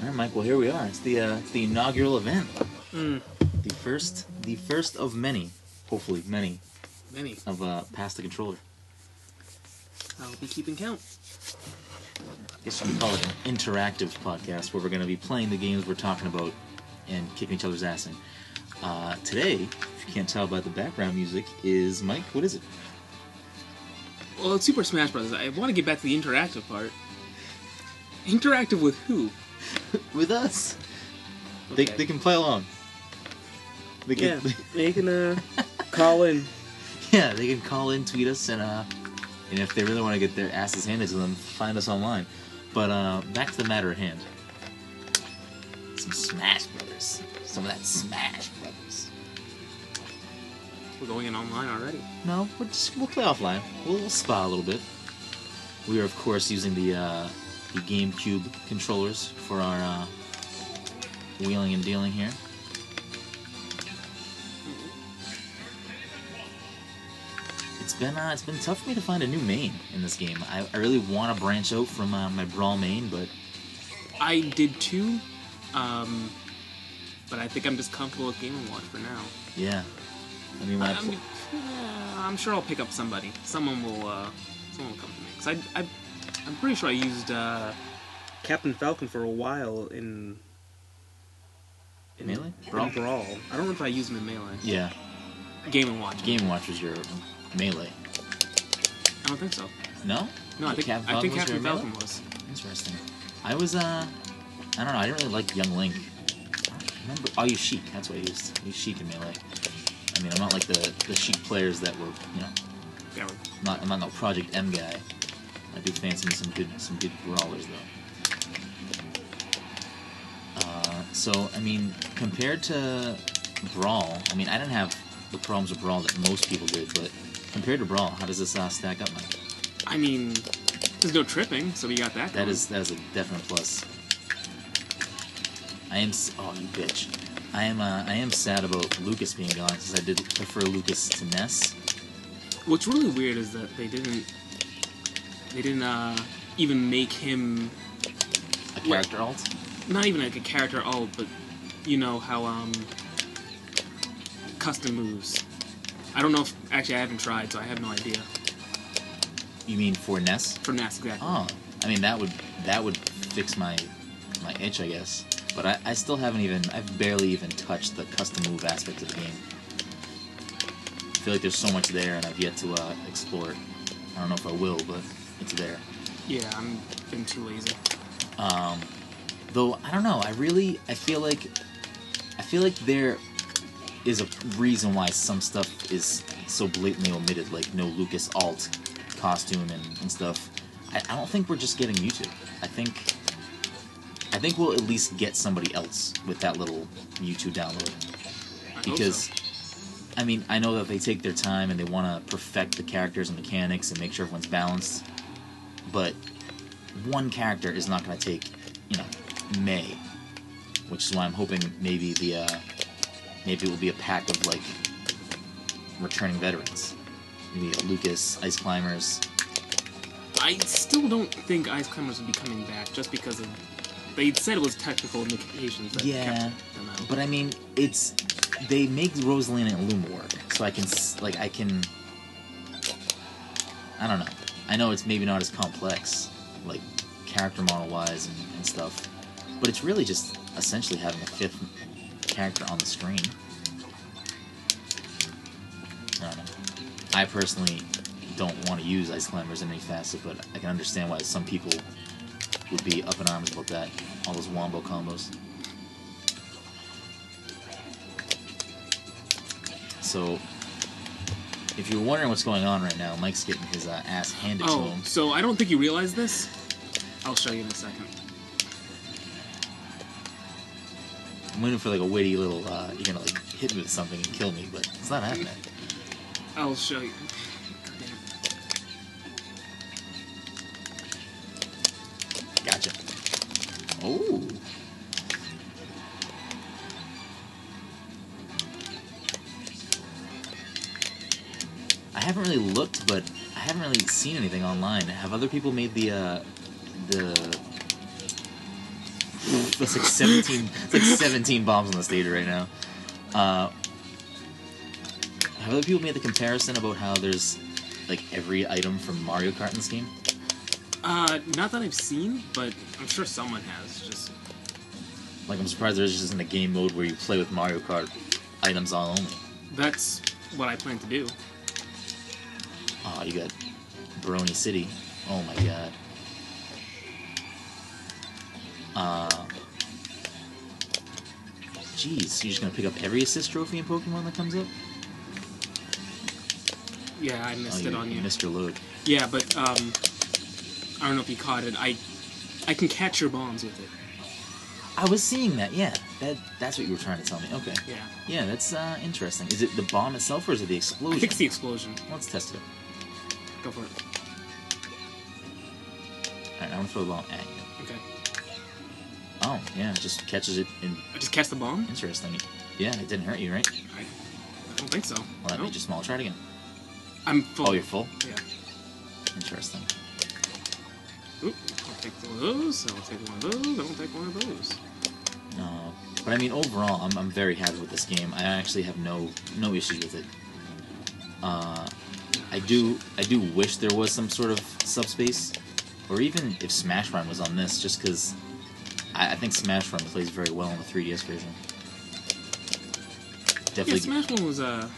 All right, Mike. Well, here we are. It's the uh, it's the inaugural event. Mm, The first, the first of many, hopefully many, many. of uh, Pass the Controller. I'll be keeping count. I guess could call it an interactive podcast where we're going to be playing the games we're talking about and kicking each other's ass in. Uh, today, if you can't tell by the background music, is Mike. What is it? Well, it's Super Smash Brothers. I want to get back to the interactive part. Interactive with who? With us. They, Okay. they can play along. They Yeah, can, they can uh, call in. yeah, they can call in, tweet us, and uh, and if they really want to get their asses handed to them, find us online. But uh, back to the matter at hand. Some Smash Brothers. Some of that Smash Brothers. We're going in online already. No, we'll just we'll play offline. We'll, we'll spa a little bit. We are of course using the uh, the GameCube controllers for our uh, wheeling and dealing here. It's been uh, it's been tough for me to find a new main in this game. I, I really want to branch out from uh, my brawl main, but I did too, um, but I think I'm just comfortable with Game & Watch for now. yeah. I mean, I, pl- I'm, sure I'll pick up somebody. Someone will. Uh, someone will come to me. Cause I, I, I'm pretty sure I used. Uh, Captain Falcon for a while in. in Melee? Brawl. Brawl? Brawl. I don't know if I used him in Melee. yeah, Game & Watch. Game Watch was your melee. I don't think so. No, No, I think Cap I think Falcon was your Captain melee? Falcon was. Interesting. I was uh, I don't know. I didn't really like Young Link. I don't remember? Oh, you Sheik. That's what I used. I used Sheik in melee. I mean, I'm not like the the Sheik players that were, you know, Yeah, I'm not I'm not no Project M guy. I do fancy some good some good brawlers though. Uh, so I mean, compared to Brawl, I mean, I didn't have the problems with Brawl that most people did, but compared to Brawl, how does this uh, stack up, Mike? I mean, there's no tripping, so we got that. That going. is that is a definite plus. I am oh you bitch. I am uh, I am sad about Lucas being gone since I did prefer Lucas to Ness. What's really weird is that they didn't. They didn't uh, even make him A character alt. not even like a character alt, but you know how um custom moves. I don't know if actually I haven't tried, so I have no idea. You mean for Ness? For Ness, exactly. Oh, I mean that would that would fix my my itch, I guess. But I, I still haven't even I've barely even touched the custom move aspect of the game. I feel like there's so much there and I've yet to uh, explore it. I don't know if I will, but it's there. Yeah, I'm been too lazy. Um, though I don't know. I really I feel like I feel like there is a reason why some stuff is so blatantly omitted, like no Lucas alt costume and, and stuff. I, I don't think we're just getting Mewtwo. I think I think we'll at least get somebody else with that little Mewtwo download I because so. I mean I know that they take their time and they want to perfect the characters and mechanics and make sure everyone's balanced, but one character is not going to take you know May, which is why I'm hoping maybe the uh, maybe it will be a pack of like returning veterans, maybe Lucas, Ice Climbers. I still don't think Ice Climbers would be coming back just because of. They said it was technical limitations that Yeah, kept them out. But I mean, it's they make Rosalina and Luma work, so I can like I can. I don't know. I know it's maybe not as complex, like character model wise and, and stuff, but it's really just essentially having a fifth character on the screen. I. I personally don't want to use Ice Climbers in any facet, but I can understand why some people would be up in arms about that. All those wombo combos. So, if you're wondering what's going on right now, Mike's getting his uh, ass handed to oh, him. so I don't think you realize this. I'll show you in a second. I'm waiting for like a witty little, uh, you're gonna like hit me with something and kill me, but it's not happening. I'll show you. Gotcha. Oh. Haven't really looked, but I haven't really seen anything online. Have other people made the uh, the That's like seventeen. it's like seventeen bombs on the stage right now. Uh, have other people made the comparison about how there's like every item from Mario Kart in this game? Uh, not that I've seen, but I'm sure someone has. Just Like I'm surprised there's just in a game mode where you play with Mario Kart items on only. that's what I plan to do. You got Baroni City. Oh my god. Uh. Jeez, you're just gonna pick up every assist trophy in Pokemon that comes up? Yeah, I missed oh, it on you. missed your load. Yeah, but um, I don't know if you caught it. I I can catch your bombs with it. I was seeing that. Yeah, that that's what you were trying to tell me. Okay. Yeah, Yeah, that's uh, interesting. Is it the bomb itself or is it the explosion? it's the explosion. Let's test it. Go for it. Alright, I'm gonna throw the ball at you. Okay. Oh, yeah, just catches it in. I just catch the bomb. Interesting. Yeah, it didn't hurt you, right? I, I don't think so. Well, that No. made you small. Try it again. I'm full. Oh, you're full? Yeah. Interesting. Oop, I'll take one of those. I'll take one of those. I'll take one of those. No, but I mean overall, I'm, I'm very happy with this game. I actually have no no issues with it. Uh, I do I do wish there was some sort of subspace, or even if Smash Run was on this, just because I, I think Smash Run plays very well on the 3DS version. Definitely. Yeah, Smash Run was uh,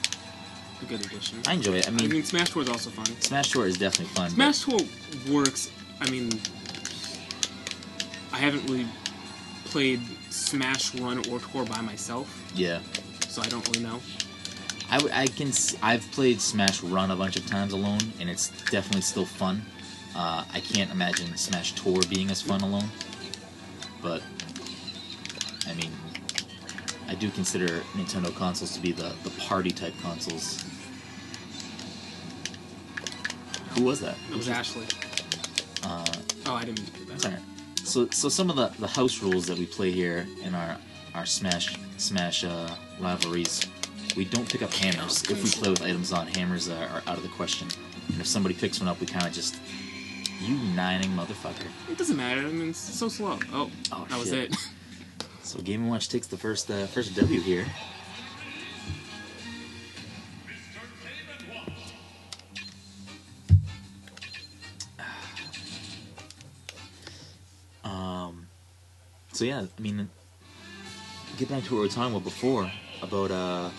a good addition. I enjoy it. I I mean, mean, Smash Tour is also fun. Smash Tour is definitely fun. Smash Tour works. I mean, I haven't really played Smash Run or Tour by myself, yeah, so I don't really know. I, I can I've played Smash Run a bunch of times alone, and it's definitely still fun. Uh, I can't imagine Smash Tour being as fun alone, but I mean, I do consider Nintendo consoles to be the, the party type consoles. Who was that? It was Ashley. Uh, Oh, I didn't do that. Sorry. So, so some of the, the house rules that we play here in our our Smash Smash uh, rivalries, we don't pick up hammers. If we play with items on, hammers are, are out of the question. And if somebody picks one up, we kind of just you nining motherfucker. It doesn't matter. I mean, it's so slow. Oh, Oh, that was it. So Game Watch takes the first uh, first W here. Um, so yeah, I mean, get back to what we were talking about before about uh.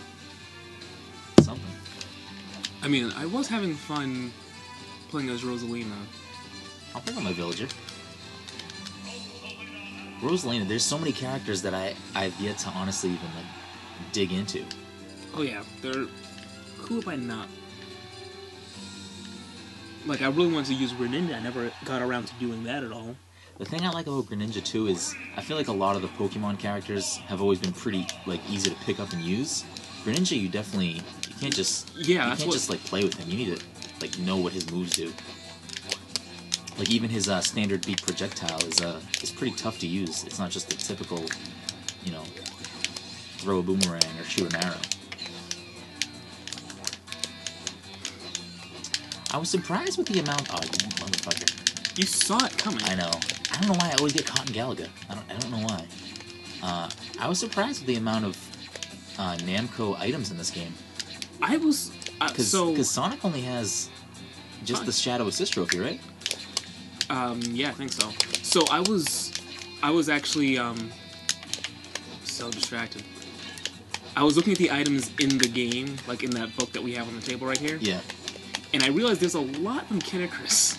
I mean, I was having fun playing as Rosalina. I'll pick on my villager. Rosalina, there's so many characters that I I've yet to honestly even like dig into. Oh yeah, they're. Who have I not? Like, I really wanted to use Greninja. I never got around to doing that at all. The thing I like about Greninja too is I feel like a lot of the Pokemon characters have always been pretty like easy to pick up and use. Greninja, you definitely can't just Yeah, you that's can't what- just like play with him. You need to like know what his moves do. Like even his uh, standard beat projectile is uh is pretty tough to use. It's not just the typical, you know, throw a boomerang or shoot an arrow. I was surprised with the amount. Oh, you motherfucker! You saw it coming. I know. I don't know why I always get caught in Galaga. I don't. I don't know why. Uh, I was surprised with the amount of uh, Namco items in this game I was. Uh, because so, Sonic only has just Fine. the Shadow Assist trophy, right? um, yeah, I think so. So I was, I was actually um, so distracted. I was looking at the items in the game, like in that book that we have on the table right here, Yeah. and I realized there's a lot from Kid Icarus.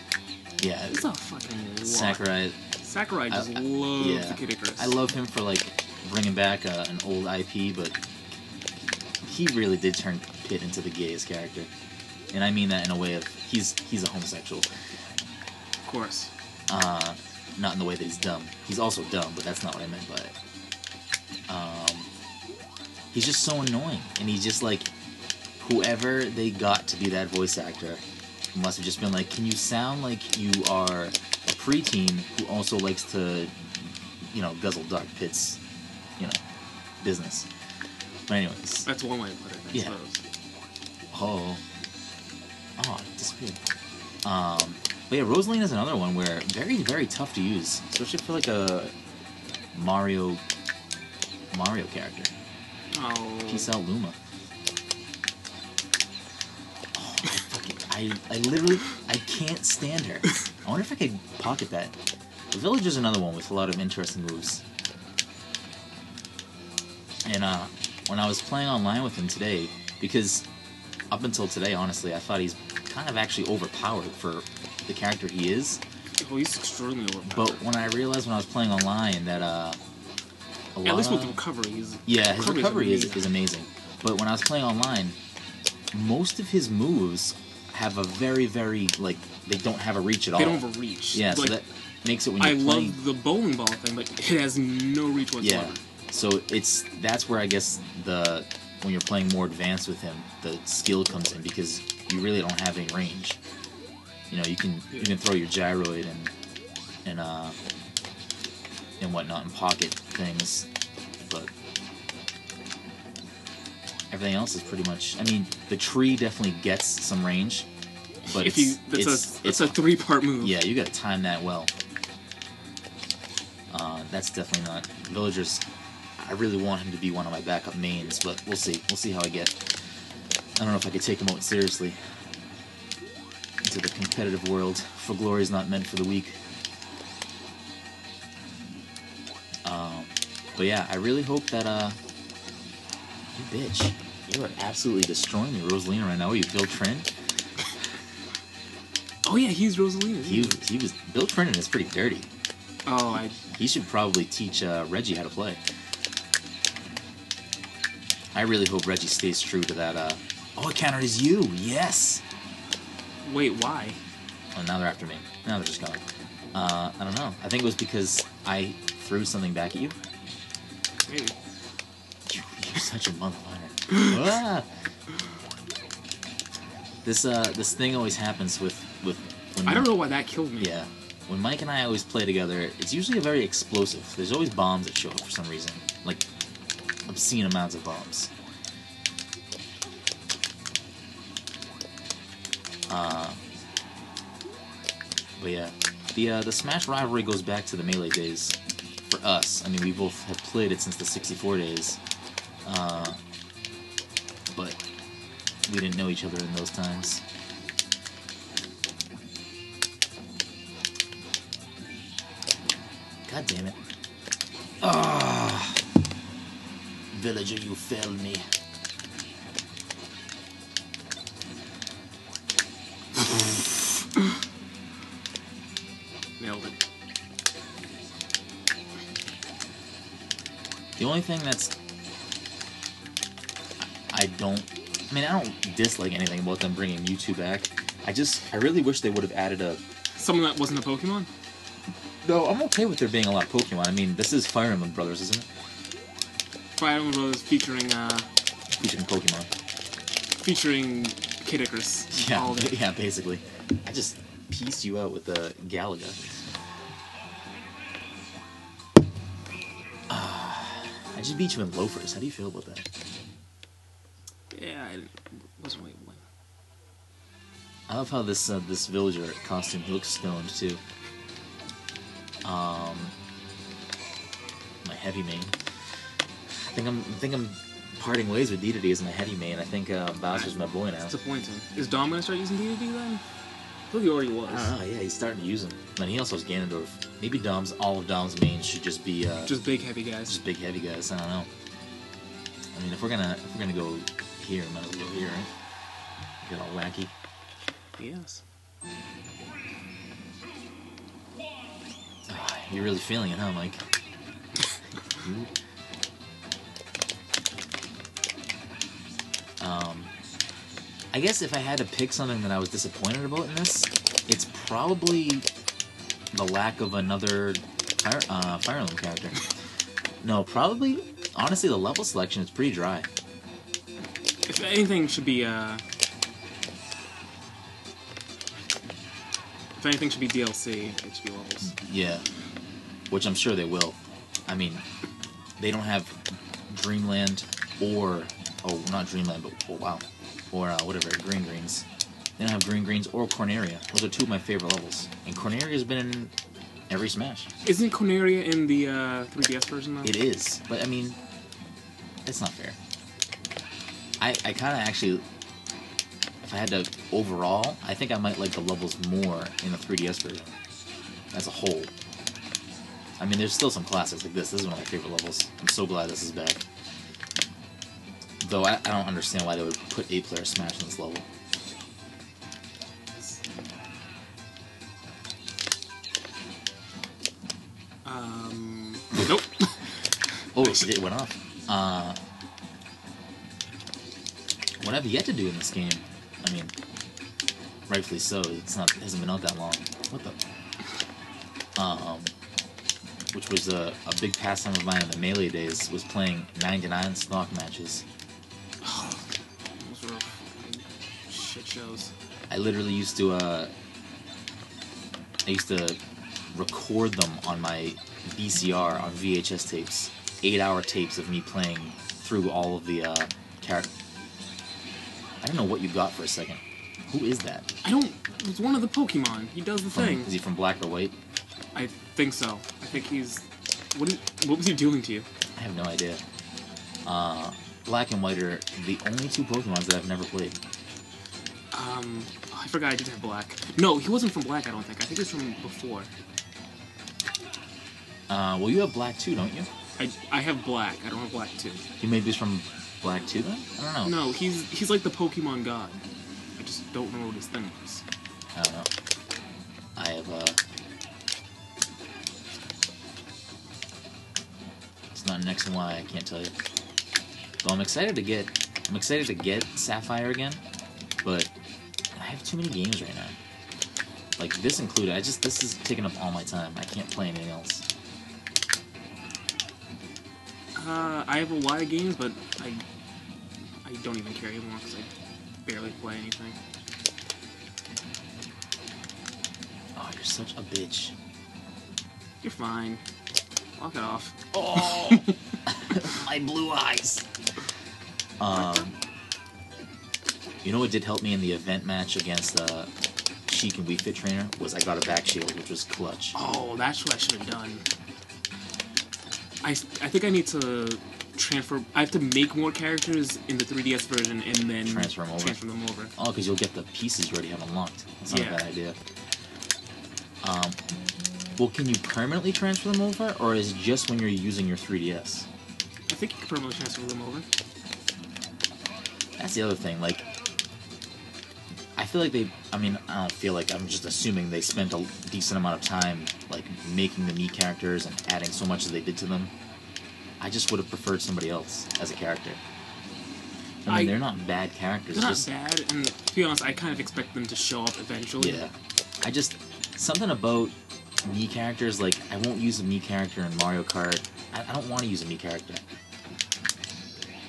Yeah. It's a fucking lot. Sakurai. Sakurai just I- I- loves yeah. the Kid Icarus. I love him for like bringing back uh, an old IP, but he really did turn Pit into the gayest character, and I mean that in a way of he's he's a homosexual. of course. Uh, not in the way that he's dumb. He's also dumb, but that's not what I meant by it. Um, he's just so annoying, and he's just like whoever they got to be that voice actor must have just been like, "Can you sound like you are a preteen who also likes to, you know, guzzle Dark Pit's, you know, business?" But anyways, That's one way to put it, I Yeah. suppose. Oh. Oh, it disappeared. Um, but yeah, Rosalina is another one where very, very tough to use, especially for like a Mario Mario character. Oh. Peace out, Luma. Oh, I, fucking, I, I literally, I can't stand her. I wonder if I could pocket that. The Villager is another one with a lot of interesting moves. And uh, when I was playing online with him today, because up until today, honestly, I thought he's kind of actually overpowered for the character he is. Oh, he's extremely overpowered. But when I realized when I was playing online that uh, a lot At least with of- the recovery, he's yeah, his recovery is, amazing. is amazing. But when I was playing online, most of his moves have a very, very like they don't have a reach at all. they don't have a reach. yeah, so that makes it when you're I playing. love the bowling ball thing, but it has no reach whatsoever. yeah, so it's that's where I guess the when you're playing more advanced with him, the skill comes in because you really don't have any range. You know, you can you can throw your gyroid and and uh and whatnot and pocket things, but everything else is pretty much. I mean, the tree definitely gets some range, but if it's, you, that's it's, a it's a three part move. yeah, you got to time that well. Uh, that's definitely not villagers. I really want him to be one of my backup mains, but we'll see. We'll see how I get. I don't know if I could take him out seriously into the competitive world. For glory is not meant for the weak. Um, but yeah, I really hope that uh, you bitch, you are absolutely destroying me, Rosalina, right now. Are you Bill Trent? Oh yeah, he's Rosalina. He he was Bill Trenton is pretty dirty. Oh, I He should probably teach uh, Reggie how to play. I really hope Reggie stays true to that. Uh, oh, it countered as you. Yes. wait. Why? Oh, now they're after me. Now they're just gone. Uh, I don't know. I think it was because I threw something back at you. Maybe. You- You're such a motherfucker. ah! This uh, this thing always happens with with. When I don't know why that killed me. Yeah. When Mike and I always play together, it's usually a very explosive. There's always bombs that show up for some reason. Like obscene amounts of bombs. Uh, but yeah, the uh, the Smash rivalry goes back to the Melee days. For us, I mean, we both have played it since the 64 days. Uh, but we didn't know each other in those times. God damn it. Ah. Villager, you failed me. Nailed it. The only thing that's. I don't. I mean, I don't dislike anything about them bringing Mewtwo back. I just. I really wish they would have added a. Someone that wasn't a Pokemon. No, I'm okay with there being a lot of Pokemon. I mean, this is Fire Emblem Brothers, isn't it? Fire Brothers featuring uh Featuring Pokemon. featuring Kid Icarus. Yeah, yeah, basically. I just pieced you out with the Galaga. Ah, I just beat you in loafers. How do you feel about that? Yeah, I wasn't waiting. I love how this uh, this villager costume looks stoned too. Um, my heavy main. I think I'm I think I'm parting ways with Dedede as my heavy main. I think uh, Bowser's my boy now. Disappointing. Is Dom gonna start using DDD then? I thought he already was. Don't. Yeah, he's starting to use him. And he also has Ganondorf. Maybe Dom's all of Dom's mains should just be uh, Just big heavy guys. just big heavy guys. I don't know. I mean, if we're gonna if we're gonna go here, might as well go here, right? Get all wacky. Yes. Ah, you're really feeling it, huh, Mike? I guess if I had to pick something that I was disappointed about in this, it's probably the lack of another Fire, uh, Fire Emblem character. No, probably, honestly, the level selection is pretty dry. If anything should be uh if anything should be DLC, it should be levels. Yeah, which I'm sure they will. I mean, they don't have Dreamland or oh, not Dreamland, but oh wow, or uh, whatever Green Greens. They don't have Green Greens or Corneria. Those are two of my favorite levels, and Corneria's been in Every Smash. Isn't Corneria in the uh, 3DS version though? It is, but I mean, it's not fair. I I kind of actually, if I had to overall, I think I might like the levels more in the 3DS version as a whole. I mean, there's still some classics like this. This is one of my favorite levels. I'm so glad this is back. Though I, I don't understand why they would put eight player Smash in this level. Um, nope. Oh, it went off. Uh, what I've yet to do in this game, I mean, rightfully so. It's not it hasn't been out that long. What the? Um, which was a, a big pastime of mine in the melee days was playing 99 stock matches. I literally used to uh, I used to record them on my VCR on VHS tapes, eight hour tapes of me playing through all of the uh, character. I don't know what you got for a second. Who is that? I don't. It's one of the Pokemon. He does the From- thing. Is he from Black or White? I think so. I think he's. What? Is, what was he doing to you? I have no idea. Uh, Black and White are the only two Pokemons that I've never played. Um, oh, I forgot I did have Black. No, he wasn't from Black. I don't think. I think he was from before. Uh, well, you have Black too, don't you? I I have Black. I don't have Black too. He maybe is from Black too, then? I don't know. No, he's he's like the Pokemon god. I just don't know what his thing was. I don't know. I have uh It's not an X and Y, I can't tell you. Well I'm excited to get I'm excited to get Sapphire again, but have too many games right now. Like this included. I just this is taking up all my time. I can't play anything else. Uh, I have a lot of games, but I I don't even care anymore because I barely play anything. Oh, you're such a bitch. You're fine. Walk it off. Oh, my blue eyes. Um, you know what did help me in the event match against uh, Sheik and Wii Fit Trainer was I got a back shield, which was clutch. Oh, that's what I should have done. I, I think I need to transfer. I have to make more characters in the 3DS version and then Transfer 'em over. Transfer them over. Oh, because you'll get the pieces you already have unlocked. That's not Yeah. a bad idea. Um, well, can you permanently transfer them over, or is it just when you're using your 3DS? I think you can permanently transfer them over. That's the other thing. Like, feel like they. I mean, I don't feel like I'm just assuming they spent a decent amount of time like making the Mii characters and adding so much as they did to them. I just would have preferred somebody else as a character. I mean, I- they're not bad characters. They're not just bad, and to be honest, I kind of expect them to show up eventually. yeah. I just something about Mii characters. Like, I won't use a Mii character in Mario Kart. I, I don't want to use a Mii character.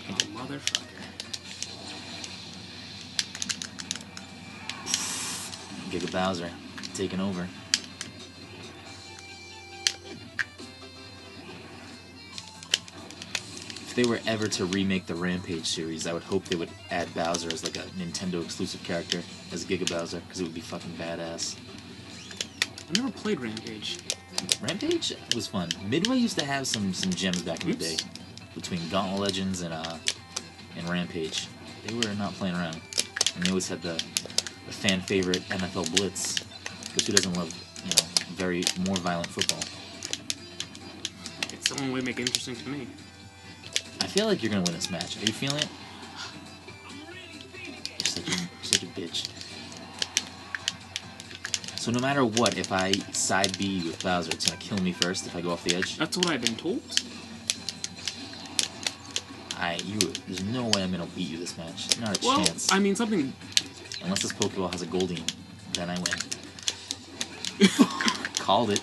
Oh, motherfucker. Giga Bowser taking over. If they were ever to remake the Rampage series, I would hope they would add Bowser as like a Nintendo exclusive character as Giga Bowser because it would be fucking badass. I never played Rampage. Rampage was fun. Midway used to have some some gems back in the day between Gauntlet Legends and uh and Rampage. They were not playing around, and they always had the the fan favorite NFL Blitz. Because who doesn't love you know very more violent football? It's the only way to make it interesting to me. I feel like you're gonna win this match. Are you feeling it? You're such a, you're such a bitch. So no matter what, if I side B with Bowser, it's gonna kill me first if I go off the edge. That's what I've been told. I you there's no way I'm gonna beat you this match. Not a Well, chance. I mean, something. Unless this Pokeball has a Goldeen, then I win. Called it.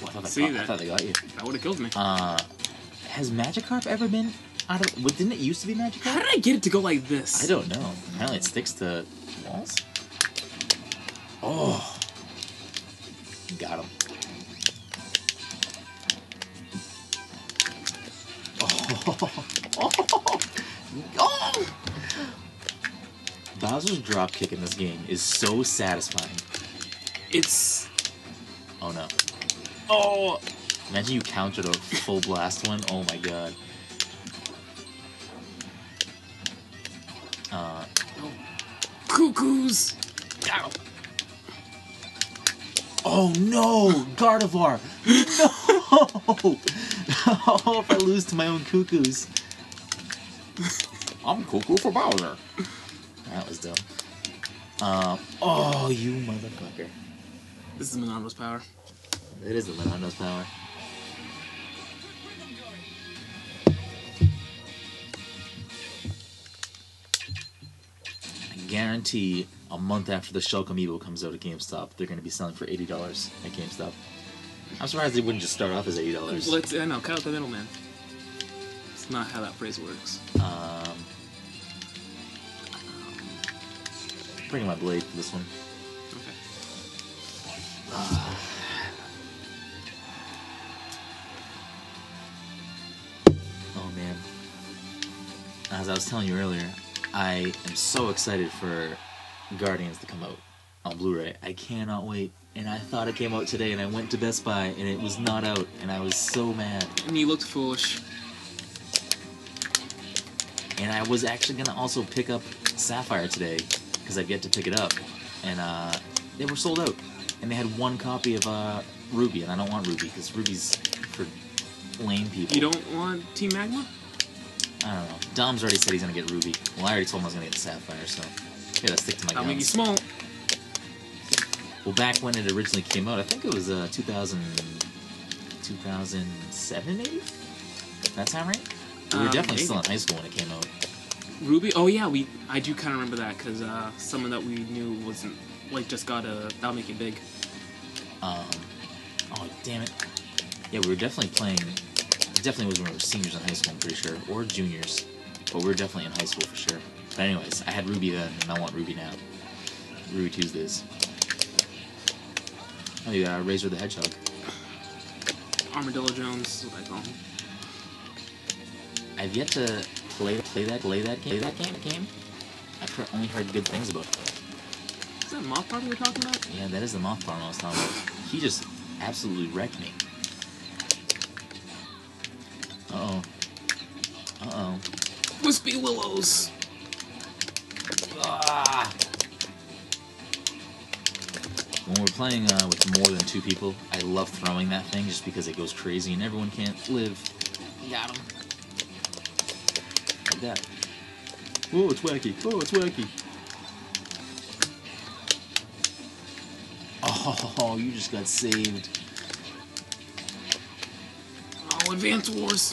Well, I, thought See I, thought, I that? thought they got you. That would have killed me. Uh, has Magikarp ever been out of? What didn't it used to be Magikarp? How did I get it to go like this? I don't know. Apparently, it sticks to walls. Oh, drop kick in this game is so satisfying. It's Oh no. Oh! Imagine you countered a full blast one. Oh my god. Uh, Cuccos. ow. Oh no! Gardevoir! No! oh, if I lose to my own Cuccos. I'm cuckoo for Bowser. That was dumb. Uh, oh, you motherfucker. This is Monado's power. It is the power. I guarantee a month after the Shulk Amiibo comes out at GameStop, they're going to be selling for eighty dollars at GameStop. I'm surprised they wouldn't just start off as eighty dollars. Let's. I know. Cut out the middleman. It's not how that phrase works. Um, bring my blade for this one. Okay. Ah. Oh man. As I was telling you earlier, I am so excited for Guardians to come out on Blu-ray. I cannot wait. And I thought it came out today, and I went to Best Buy, and it was not out, and I was so mad. And you looked foolish. And I was actually gonna also pick up Sapphire today, because I've yet to pick it up, and uh, they were sold out. And they had one copy of uh, Ruby, and I don't want Ruby because Ruby's for lame people. You don't want Team Magma? I don't know. Dom's already said he's gonna get Ruby. Well, I already told him I was gonna get Sapphire, so I gotta stick to my I'll make you small. Well, back when it originally came out, I think it was uh, 2000, 2007 maybe. That time, right? We were Um, definitely maybe. still in high school when it came out. Ruby. Oh yeah, we. I do kind of remember that because uh, someone that we knew wasn't like just got a. That'll make it big. Um, oh damn it! Yeah, we were definitely playing. It definitely was when we were seniors in high school. I'm pretty sure, or juniors, but we were definitely in high school for sure. But anyways, I had Ruby then, and I want Ruby now. Ruby Tuesdays. Oh, you got Razor the Hedgehog. Armadillo Jones. is What I call him. I've yet to play play that play that game. Play that game. Game. I've heard, only heard good things about. it. Is that Moth Party we're talking about? Yeah, that is the moth farm I was talking about. He just absolutely wrecked me. Uh oh. Uh oh. Wispy Willows. Ah. When we're playing uh, with more than two people, I love throwing that thing just because it goes crazy and everyone can't live. Got him. That. Oh, it's wacky. Oh, it's wacky. Oh, you just got saved. Oh, Advance Wars.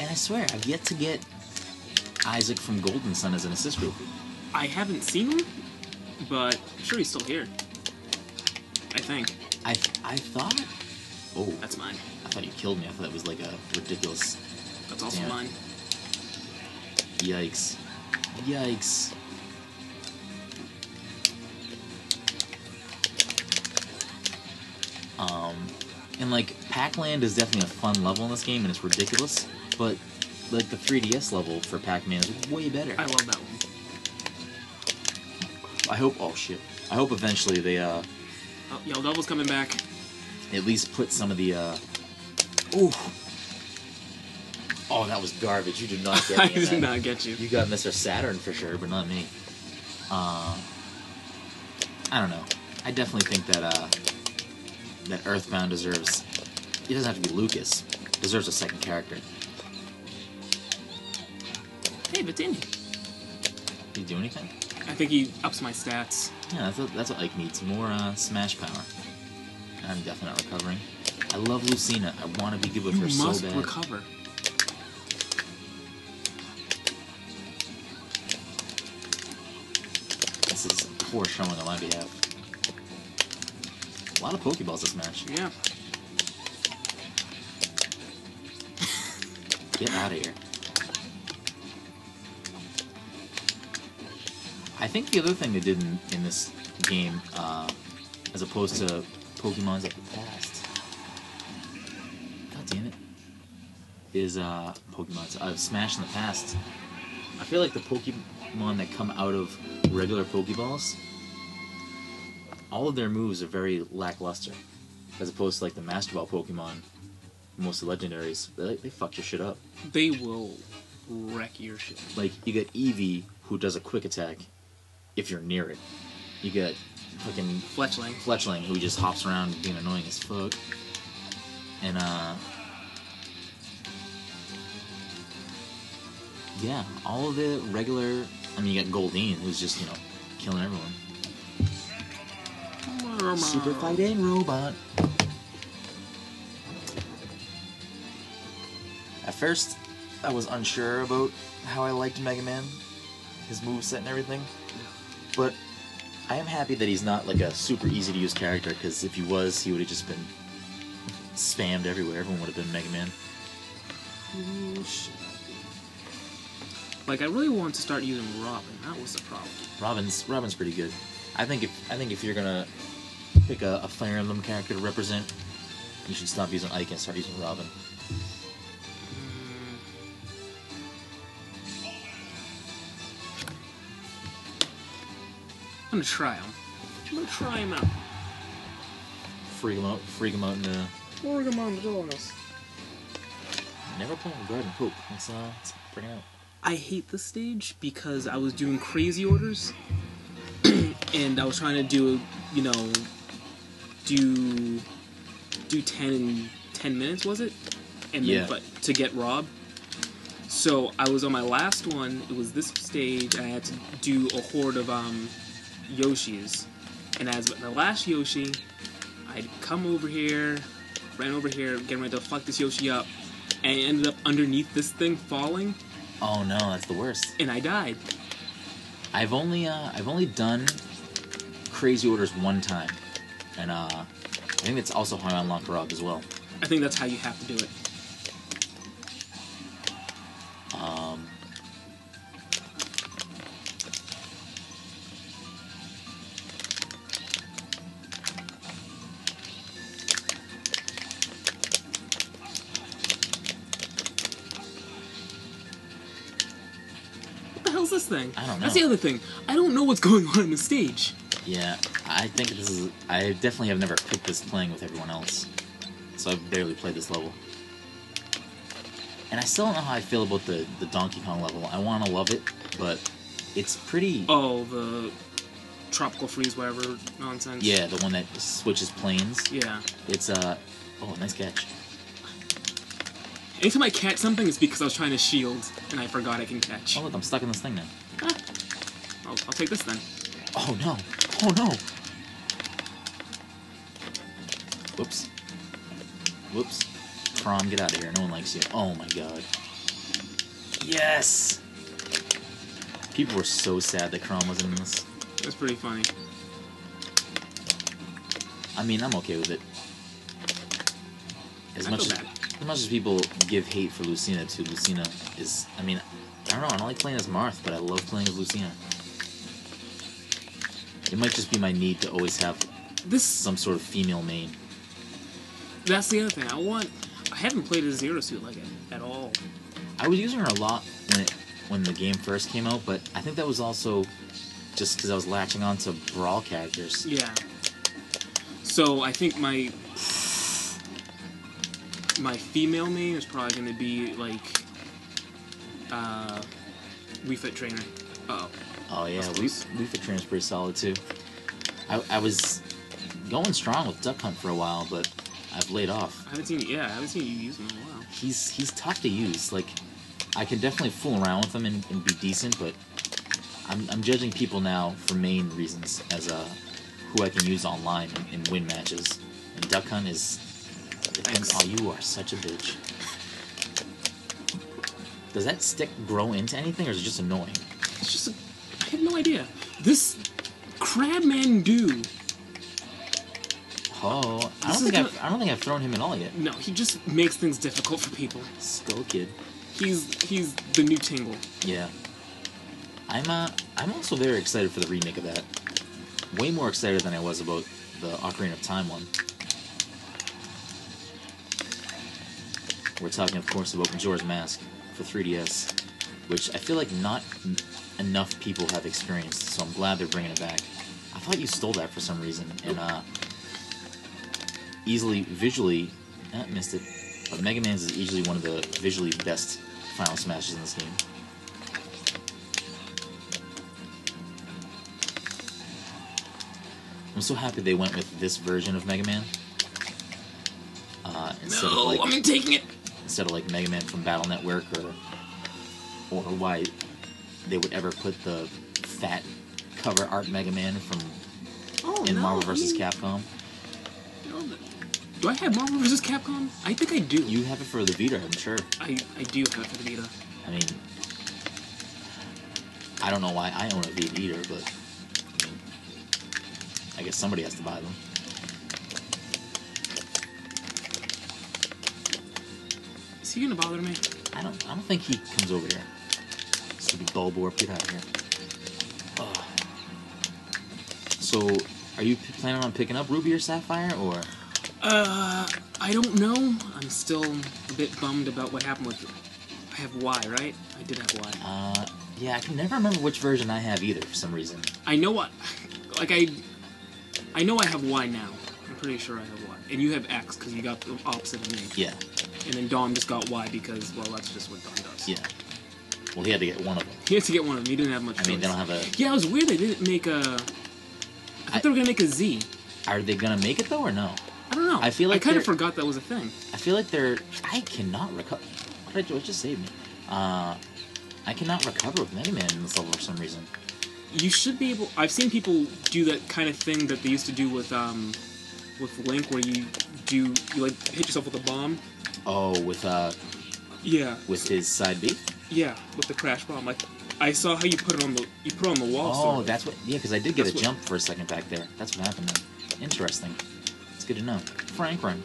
And I swear, I've yet to get Isaac from Golden Sun as an assist group. I haven't seen him, but I'm sure he's still here. I think. I I thought. Oh, That's mine. I thought you killed me. I thought that was like a ridiculous. That's also Damn. mine. Yikes. Yikes. Um, and like Pac-Land is definitely a fun level in this game, and it's ridiculous. But like the 3DS level for Pac-Man is way better. I love that one. I hope. Oh shit. I hope eventually they uh Oh, Yellow Devil's coming back. at least put some of the uh. Ooh. Oh, that was garbage. You did not get me. I did not get you. You got Mr. Saturn for sure, but not me. Uh, I don't know. I definitely think that uh, that Earthbound deserves. It doesn't have to be Lucas. Deserves a second character. Hey, Vitini. Did he do anything? I think he ups my stats. Yeah, that's what, that's what Ike needs. More uh, Smash power. I'm definitely not recovering. I love Lucina. I want to be good with You her so bad. You must recover. This is a poor showing on my behalf. A lot of Pokeballs this match. Yeah. Get out of here. I think the other thing they did in, in this game, uh, as opposed to Pokemon's of the is uh Pokemon. I've smashed in the past. I feel like the Pokemon that come out of regular Pokeballs, all of their moves are very lackluster, as opposed to like the Master Ball Pokemon, most of the legendaries. They, they fuck your shit up. They will wreck your shit. Like you get Eevee, who does a quick attack, if you're near it. You get fucking Fletchling. Fletchling, who just hops around being annoying as fuck. And, uh. Yeah, all of the regular. I mean, you got Goldeen, who's just, you know, killing everyone. Super fighting robot. At first, I was unsure about how I liked Mega Man, his moveset and everything. But I am happy that he's not like a super easy to use character, because if he was, he would have just been spammed everywhere. Everyone would have been Mega Man. Like I really wanted to start using Robin. That was the problem. Robin's Robin's pretty good. I think if I think if you're gonna pick a, a Fire Emblem character to represent, you should stop using Ike and start using Robin. I'm gonna try him. I'm gonna try him out. Freak him out, freak him out into Orgamon never playing Garden Pope. Let's uh, let's bring it out. I hate the stage because I was doing crazy orders, and I was trying to do, you know, do do ten in ten minutes was it? And Yeah. then, but to get Rob. So I was on my last one. It was this stage. I had to do a horde of um Yoshis, and as the last Yoshi, I'd come over here, ran over here, getting ready to fuck this Yoshi up, and ended up underneath this thing falling, Oh no, that's the worst. and I died. I've only uh, I've only done crazy orders one time, and uh, I think it's also how I unlock Rob as well. I think that's how you have to do it. I don't That's the other thing. I don't know what's going on in the stage. yeah, I think this is. I definitely have never picked this playing with everyone else, so I've barely played this level. And I still don't know how I feel about the the Donkey Kong level. I want to love it, but it's pretty. Oh, the tropical freeze, whatever nonsense. Yeah, the one that switches planes. Yeah. It's uh. Oh, nice catch. Anytime I catch something, it's because I was trying to shield and I forgot I can catch. Oh look, I'm stuck in this thing now. I'll, I'll take this then. Oh no! Oh no! Whoops. Whoops. Chrom, get out of here. No one likes you. Oh my god. Yes! People were so sad that Chrom wasn't in this. That's pretty funny. I mean, I'm okay with it. As I much as, bad. as much as people give hate for Lucina too, Lucina is. I mean, I don't know. I don't like playing as Marth, but I love playing as Lucina. It might just be my need to always have This. some sort of female main. That's the other thing. I want. I haven't played a Zero Suit like it at all. I was using her a lot when it when the game first came out, but I think that was also just because I was latching on to brawl characters. Yeah. So I think my my female main is probably going to be like uh, Wii Fit Trainer. Oh, Oh yeah, That's we close. Wii Fit Trainer's pretty solid too. I, I was going strong with Duck Hunt for a while, but I've laid off. I haven't seen. Yeah, I haven't seen you use him in a while. He's he's tough to use. Like I can definitely fool around with him and, and be decent, but I'm I'm judging people now for main reasons as uh who I can use online and, and win matches. And Duck Hunt is. Thanks. Oh, you are such a bitch. Does that stick grow into anything, or is it just annoying? It's just. A, I have no idea. This Crabman do. Oh, I don't think I've, I don't think I've thrown him at all yet. No, he just makes things difficult for people. Skull Kid. He's he's the new Tingle. Yeah. I'm uh I'm also very excited for the remake of that. Way more excited than I was about the Ocarina of Time one. We're talking, of course, about Majora's Mask for 3DS, which I feel like not enough people have experienced. So I'm glad they're bringing it back. I thought you stole that for some reason, and uh, easily visually, eh, missed it. But Mega Man's is easily one of the visually best Final Smashes in this game. I'm so happy they went with this version of Mega Man. Uh, instead No, of like I'm taking it. instead of like Mega Man from Battle Network or or why they would ever put the fat cover art Mega Man from Oh in no, Marvel I vs. mean, Capcom. no, Do I have Marvel vs. Capcom? I think I do. You have it for the Vita, I'm sure. I, I do have it for the Vita. I mean, I don't know why I own a Vita either, but I, mean, I guess somebody has to buy them. Is he gonna bother me? I don't. I don't think he comes over here. Stupid Bulborb, get out of here. Ugh. So, are you p- planning on picking up Ruby or Sapphire, or Uh, I don't know. I'm still a bit bummed about what happened with. I have Y, right? I did have Y. uh, yeah, I can never remember which version I have either for some reason. I know what, like I, I know I have Y now. I'm pretty sure I have Y, and you have X because you got the opposite of me. Yeah, And then Dom just got Y because well, that's just what Dom does. yeah. Well, he had to get one of them. He had to get one of them. He didn't have much. I mean, they don't have a. Yeah, it was weird. They didn't make a. I thought I- they were gonna make a Z. Are they gonna make it though, or no? I don't know. I feel like I kind of forgot that was a thing. I feel like they're. I cannot recover. What did I do? What just saved me? Uh, I cannot recover with Mega Man in this level for some reason. You should be able. I've seen people do that kind of thing that they used to do with um, with Link, where you do you like hit yourself with a bomb. Oh, with uh, Yeah. with his side B. Yeah, with the crash bomb. Like I saw how you put it on the you put it on the wall. Oh, that's what. Yeah, because I did get That's a what- jump for a second back there. That's what happened. Then. Interesting. It's good to know. Frank run.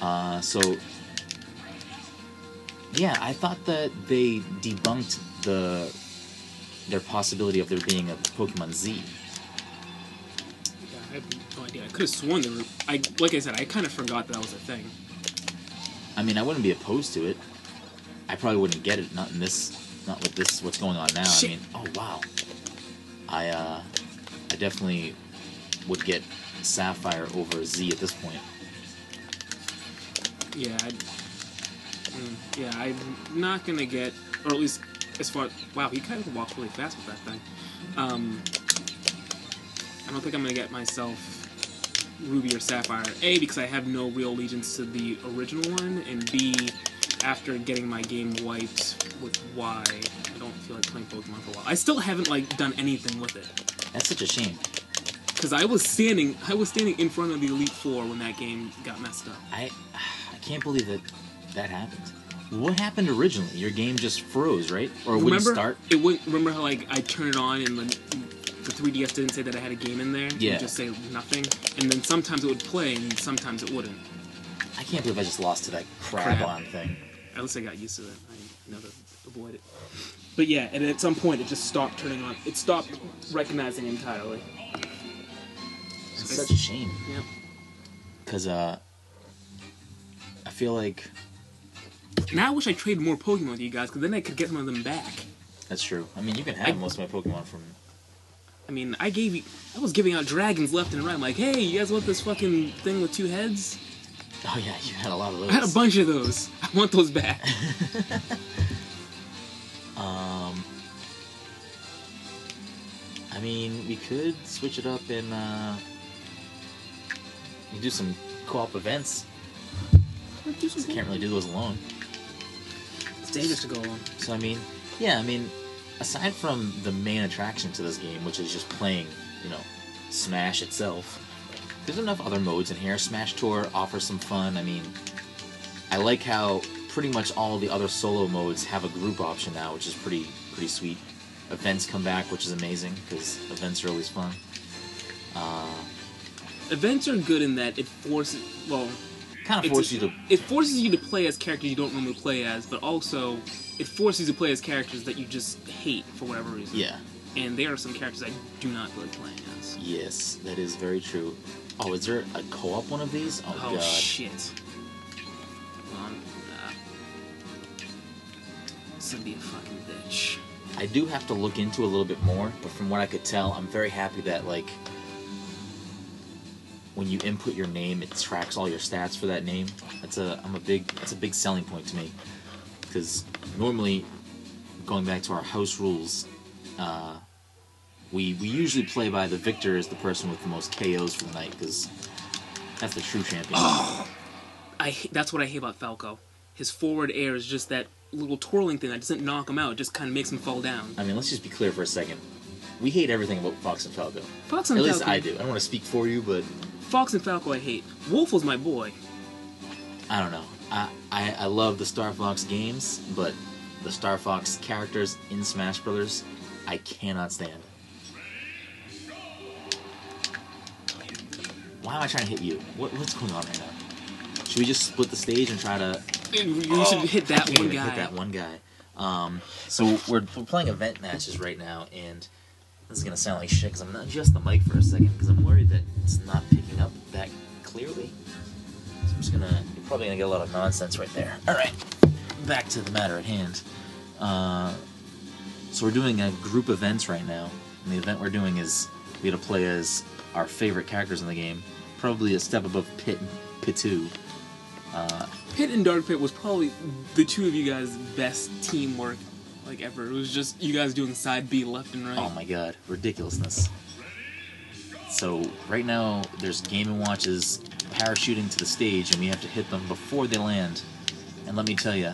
Uh, so. Yeah, I thought that they debunked the their possibility of there being a Pokemon Z. Yeah, I have no idea. I could have sworn there were. I like I said, I kind of forgot that, that was a thing. I mean, I wouldn't be opposed to it. I probably wouldn't get it. Not in this. Not with this. What's going on now? Shit. I mean, oh wow. I uh, I definitely would get Sapphire over Z at this point. Yeah. I, mm, yeah, I'm not gonna get, or at least as far. Wow, he kind of walks really fast with that thing. Um, I don't think I'm gonna get myself Ruby or Sapphire. A because I have no real allegiance to the original one, and B after getting my game wiped with Y I don't feel like playing Pokemon for a while. I still haven't like done anything with it. That's such a shame. Because I was standing, I was standing in front of the Elite Four when that game got messed up. I I can't believe that that happened. What happened originally? Your game just froze, right? Or it wouldn't start? it wouldn't. Remember how like I turned it on and the, the 3DS didn't say that I had a game in there. It would Yeah. just say nothing, and then sometimes it would play and sometimes it wouldn't. I can't believe I just lost to that Crab. on thing. At least I got used to it. I know to avoid it. But yeah, and at some point it just stopped turning on. It stopped recognizing entirely. It's such a shame. Yep. Cause uh, I feel like Now I wish I traded more Pokemon with you guys, because then I could get some of them back. that's true. I mean, you can have I- most of my Pokemon from. I mean, I gave you, I was giving out dragons left and right. I'm like, hey, you guys want this fucking thing with two heads? Oh yeah, you had a lot of those. I had a bunch of those. I want those back. Um, I mean, we could switch it up and uh, do some co-op events. Can't really do those alone. It's dangerous to go alone. So I mean, yeah, I mean, aside from the main attraction to this game, which is just playing, you know, Smash itself, there's enough other modes in here. Smash Tour offers some fun. I mean, I like how pretty much all the other solo modes have a group option now, which is pretty pretty sweet. Events come back, which is amazing because events are always fun. Uh, Events are good in that it forces, well, kind of forces you to it forces you to play as characters you don't normally play as, but also it forces you to play as characters that you just hate for whatever reason. yeah. And there are some characters I do not like playing as. Yes, that is very true. Oh, is there a co-op one of these? Oh, Oh god. shit. Fox would be a fucking bitch. I do have to look into a little bit more, but from what I could tell, I'm very happy that like when you input your name, it tracks all your stats for that name. That's a I'm a big that's a big selling point to me because normally going back to our house rules, uh, we we usually play by the victor is the person with the most KOs for the night because that's the true champion. I that's what I hate about Falco. His forward air is just that little twirling thing that doesn't knock him out, it just kind of makes him fall down. I mean, let's just be clear for a second. We hate everything about Fox and Falco. Fox and Falco. At least I do. I don't want to speak for you, but Fox and Falco, I hate. Wolf was my boy. I don't know. I, I, I love the Star Fox games, but the Star Fox characters in Smash Brothers, I cannot stand. Why am I trying to hit you? What, what's going on right now? Should we just split the stage and try to? You Oh, should hit that one guy. Hit that one guy. Um, so we're, we're playing event matches right now, and this is gonna sound like shit because I'm gonna adjust the mic for a second because I'm worried that it's not picking up that clearly. So I'm just gonna. You're probably gonna get a lot of nonsense right there. All right, back to the matter at hand. Uh, so we're doing a group events right now, and the event we're doing is we got to play as our favorite characters in the game, probably a step above Pit Pitu. Uh, Pit and Dark Pit was probably the two of you guys' best teamwork like ever. It was just you guys doing side B left and right. Oh my god, ridiculousness. So right now there's Game and Watches parachuting to the stage and we have to hit them before they land. And let me tell you,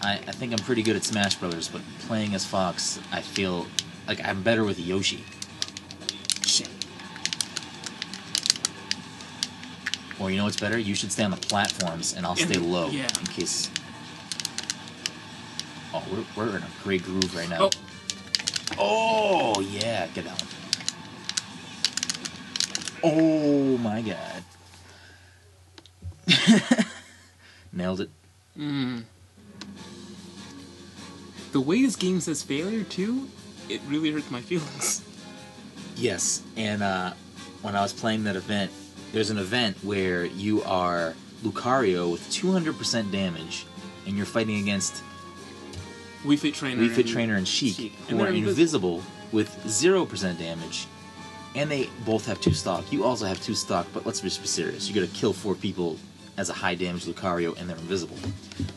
I, I think I'm pretty good at Smash Brothers, but playing as Fox, I feel like I'm better with Yoshi. Or you know what's better? You should stay on the platforms and I'll stay low yeah. in case. Oh, we're, we're in a great groove right now. Oh, Oh yeah, get that one. Oh my god. Nailed it. mm. The way this game says failure too, it really hurts my feelings. Yes, and uh, when I was playing that event, there's an event where you are Lucario with 200% damage, and you're fighting against Wii Fit Trainer. Wii Fit and Trainer and Sheik, Sheik. who And are they're invisible with 0% damage, and they both have two stock. You also have two stock, but let's just be serious. You gotta kill four people as a high damage Lucario, and they're invisible.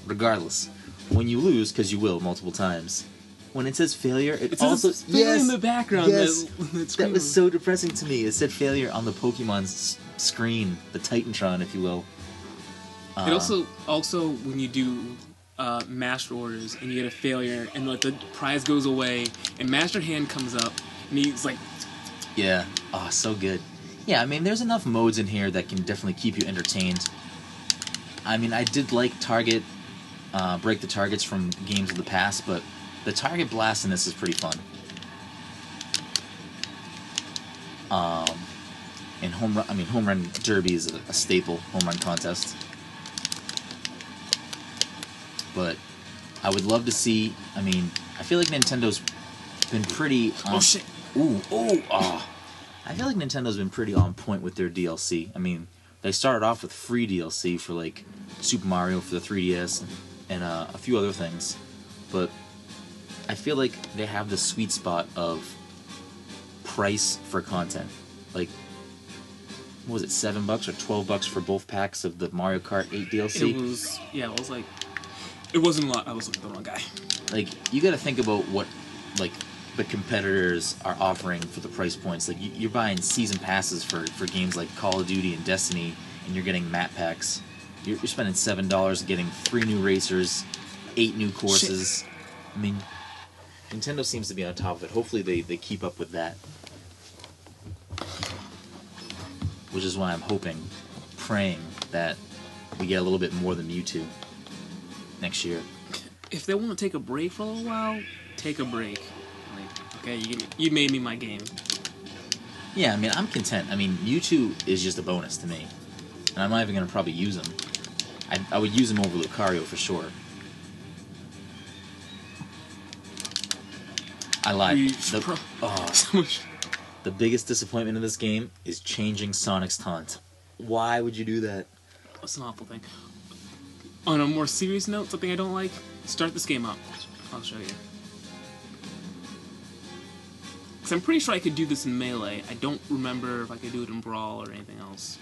Regardless, when you lose, because you will multiple times, when it says failure, it It's also also yes, in the background. yes. that, that, was so depressing to me. It said failure on the Pokemon's screen, the Titantron, if you will. It Uh, also also when you do uh, master orders and you get a failure and like the prize goes away and master hand comes up and he's like Yeah. Oh, so good. Yeah, I mean, there's enough modes in here that can definitely keep you entertained. I mean, I did like target, uh, break the targets from games of the past, but the target blast in this is pretty fun. Um, and home run, I mean, home run derby is a, a staple home run contest. But I would love to see. I mean, I feel like Nintendo's been pretty. oh shit Ooh, ooh, ah. I feel like Nintendo's been pretty on point with their DLC. I mean, they started off with free DLC for like Super Mario for the 3DS and, and uh, a few other things, but I feel like they have the sweet spot of price for content. Like, what was it, seven bucks or twelve bucks for both packs of the Mario Kart 8 DLC? it was yeah it was like it wasn't a lot I was looking at the wrong guy. Like you got to think about what like the competitors are offering for the price points. Like you, you're buying season passes for for games like call of duty and destiny and you're getting map packs. You're, you're spending seven dollars getting three new racers eight new courses. I mean nintendo seems to be on top of it. Hopefully they, they keep up with that which is why i'm hoping praying that we get a little bit more than mewtwo next year if they want to take a break for a little while take a break like okay you, you made me my game Yeah, I mean, I'm content. I mean, Mewtwo is just a bonus to me. And I'm not even going to probably use him. I, I would use him over Lucario for sure. I lied. The, pro- oh, so much the biggest disappointment in this game is changing Sonic's taunt. Why would you do that? that's an awful thing on a more serious note something I don't like Start this game up. I'll show you. Because I'm pretty sure I could do this in Melee. I don't remember if I could do it in Brawl or anything else.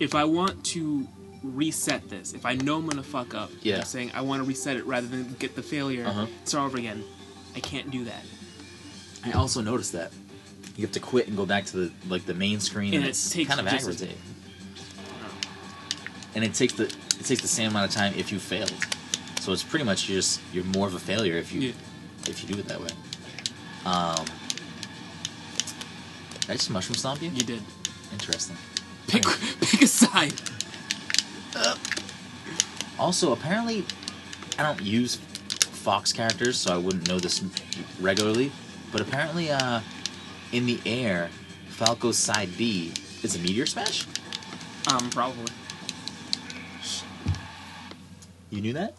If I want to reset this, if I know I'm gonna fuck up, Yeah. I'm saying I want to reset it rather than get the failure, Uh-huh. start over again. I can't do that. I also noticed that you have to quit and go back to the like the main screen, And and, it it's takes kind of aggravating. And it takes the it takes the same amount of time if you failed. So it's pretty much you're just you're more of a failure if you Yeah. if you do it that way. Um, did I just mushroom stomp you? You did. Interesting. Pick pick a side. Also, apparently, I don't use Fox characters, so I wouldn't know this regularly. But apparently, uh, in the air, Falco's side B is a meteor smash. Um, probably You knew that?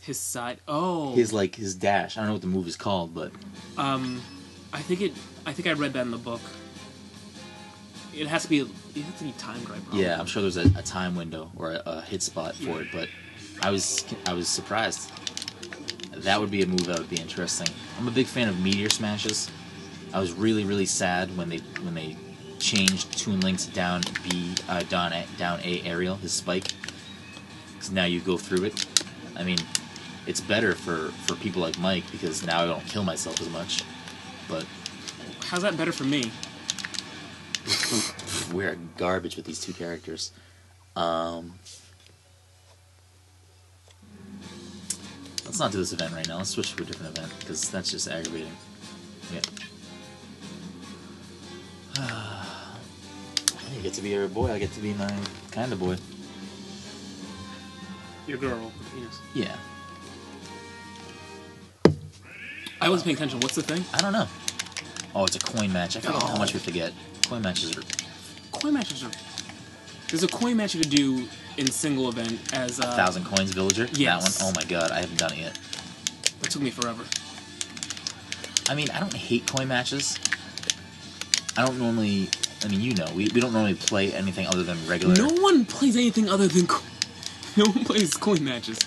his side. Oh, His like his dash. I don't know what the move is called, but Um, I think it. I think I read that in the book. It has to be. It has to be timed right. Probably. yeah, I'm sure there's a, a time window or a, a hit spot for Yeah. it. But I was I was surprised. That would be a move that would be interesting. I'm a big fan of meteor smashes. I was really really sad when they when they changed Toon Link's down B uh, down a, down A aerial his spike. Because now you go through it. I mean, it's better for for people like Mike because now I don't kill myself as much. But How's that better for me? we're garbage with these two characters. Um, let's not do this event right now. Let's switch to a different event because that's just aggravating. Yeah. you get to be your boy. I get to be my kind of boy. Your girl. Yes. Yeah. I wasn't paying attention. What's the thing? I don't know. Oh, it's a coin match. I forget how Oh. much we have to get. Coin matches are Coin matches are. There's a coin match you could do in single event as uh, thousand coins villager. yes. That one. Oh my god, I haven't done it yet. That took me forever. I mean, I don't hate coin matches. I don't normally. I mean, you know, we, we don't normally play anything other than regular. No one plays anything other than. Co- no one plays coin matches.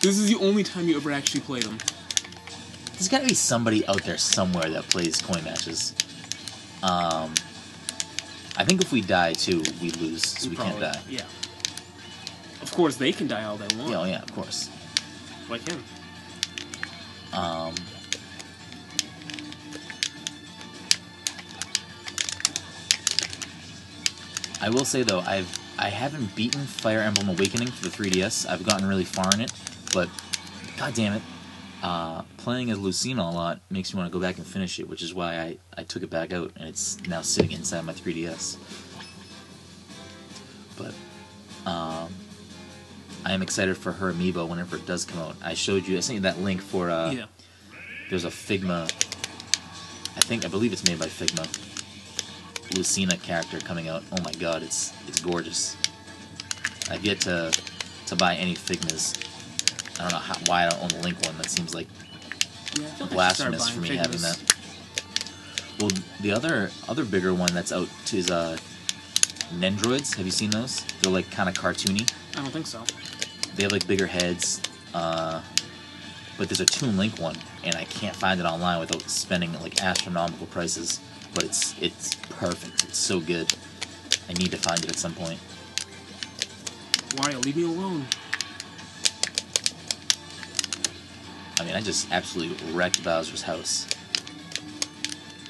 This is the only time you ever actually play them. There's got to be somebody out there somewhere that plays coin matches. Um, I think if we die too, we lose, so we can't die. Yeah. Of course, they can die all they want. Yeah, oh yeah, of course. Like him. Um, I will say though, I've I haven't beaten Fire Emblem Awakening for the 3DS. I've gotten really far in it, but god damn it, uh, playing as Lucina a lot makes me want to go back and finish it, which is why I, I took it back out and it's now sitting inside my 3DS. But um, I am excited for her amiibo whenever it does come out. I showed you, I sent you that link for uh, yeah. there's a Figma. I think I believe it's made by Figma. Lucina character coming out. Oh my god, it's it's gorgeous. I've yet to to buy any Figmas. I don't know how, why I don't own the Link one. That seems like yeah I feel like I should start blasphemous for me having that. Well, the other other bigger one that's out is uh, Nendroids. Have you seen those? They're like kind of cartoony. I don't think so. They have like bigger heads. Uh, but there's a Toon Link one, and I can't find it online without spending like astronomical prices. But it's it's perfect. It's so good. I need to find it at some point. Wario, leave me alone. I mean, I just absolutely wrecked Bowser's house.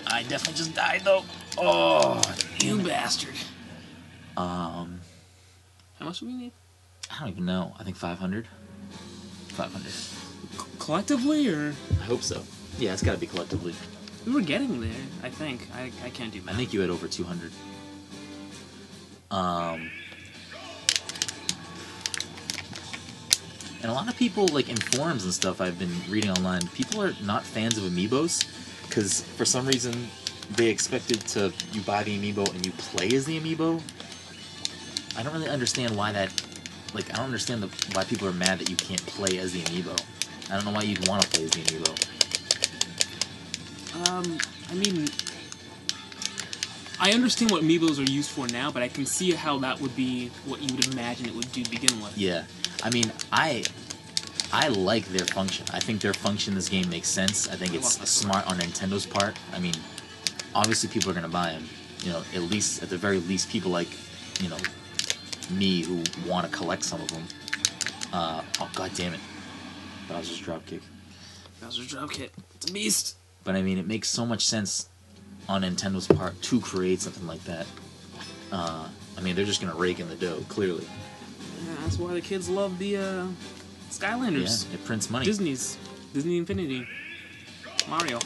I definitely just died though. Oh, You bastard. um, How much do we need? I don't even know. I think 500. 500. C- collectively, or I hope so. Yeah, it's got to be collectively. we were getting there? I think. I, I can't do I think you had over 200. Um, and a lot of people, like in forums and stuff, I've been reading online, people are not fans of amiibos because for some reason they expected to you buy the amiibo and you play as the amiibo. I don't really understand why that. Like, I don't understand the, why people are mad that you can't play as the amiibo. I don't know why you'd want to play as the amiibo. Um, I mean, I understand what amiibos are used for now, but I can see how that would be what you would imagine it would do to begin with. Yeah, I mean, I I like their function. I think their function in this game makes sense. I think it's smart on Nintendo's part. I mean, obviously people are gonna buy them. You know, at least at the very least, people like you know me who want to collect some of them. Uh, oh god damn it, Bowser's dropkick. Bowser's drop kit. It's a beast. But I mean, it makes so much sense on Nintendo's part to create something like that. Uh, I mean, they're just gonna rake in the dough, clearly. Yeah, that's why the kids love the uh, Skylanders. Yeah, it prints money. Disney's Disney Infinity. Mario.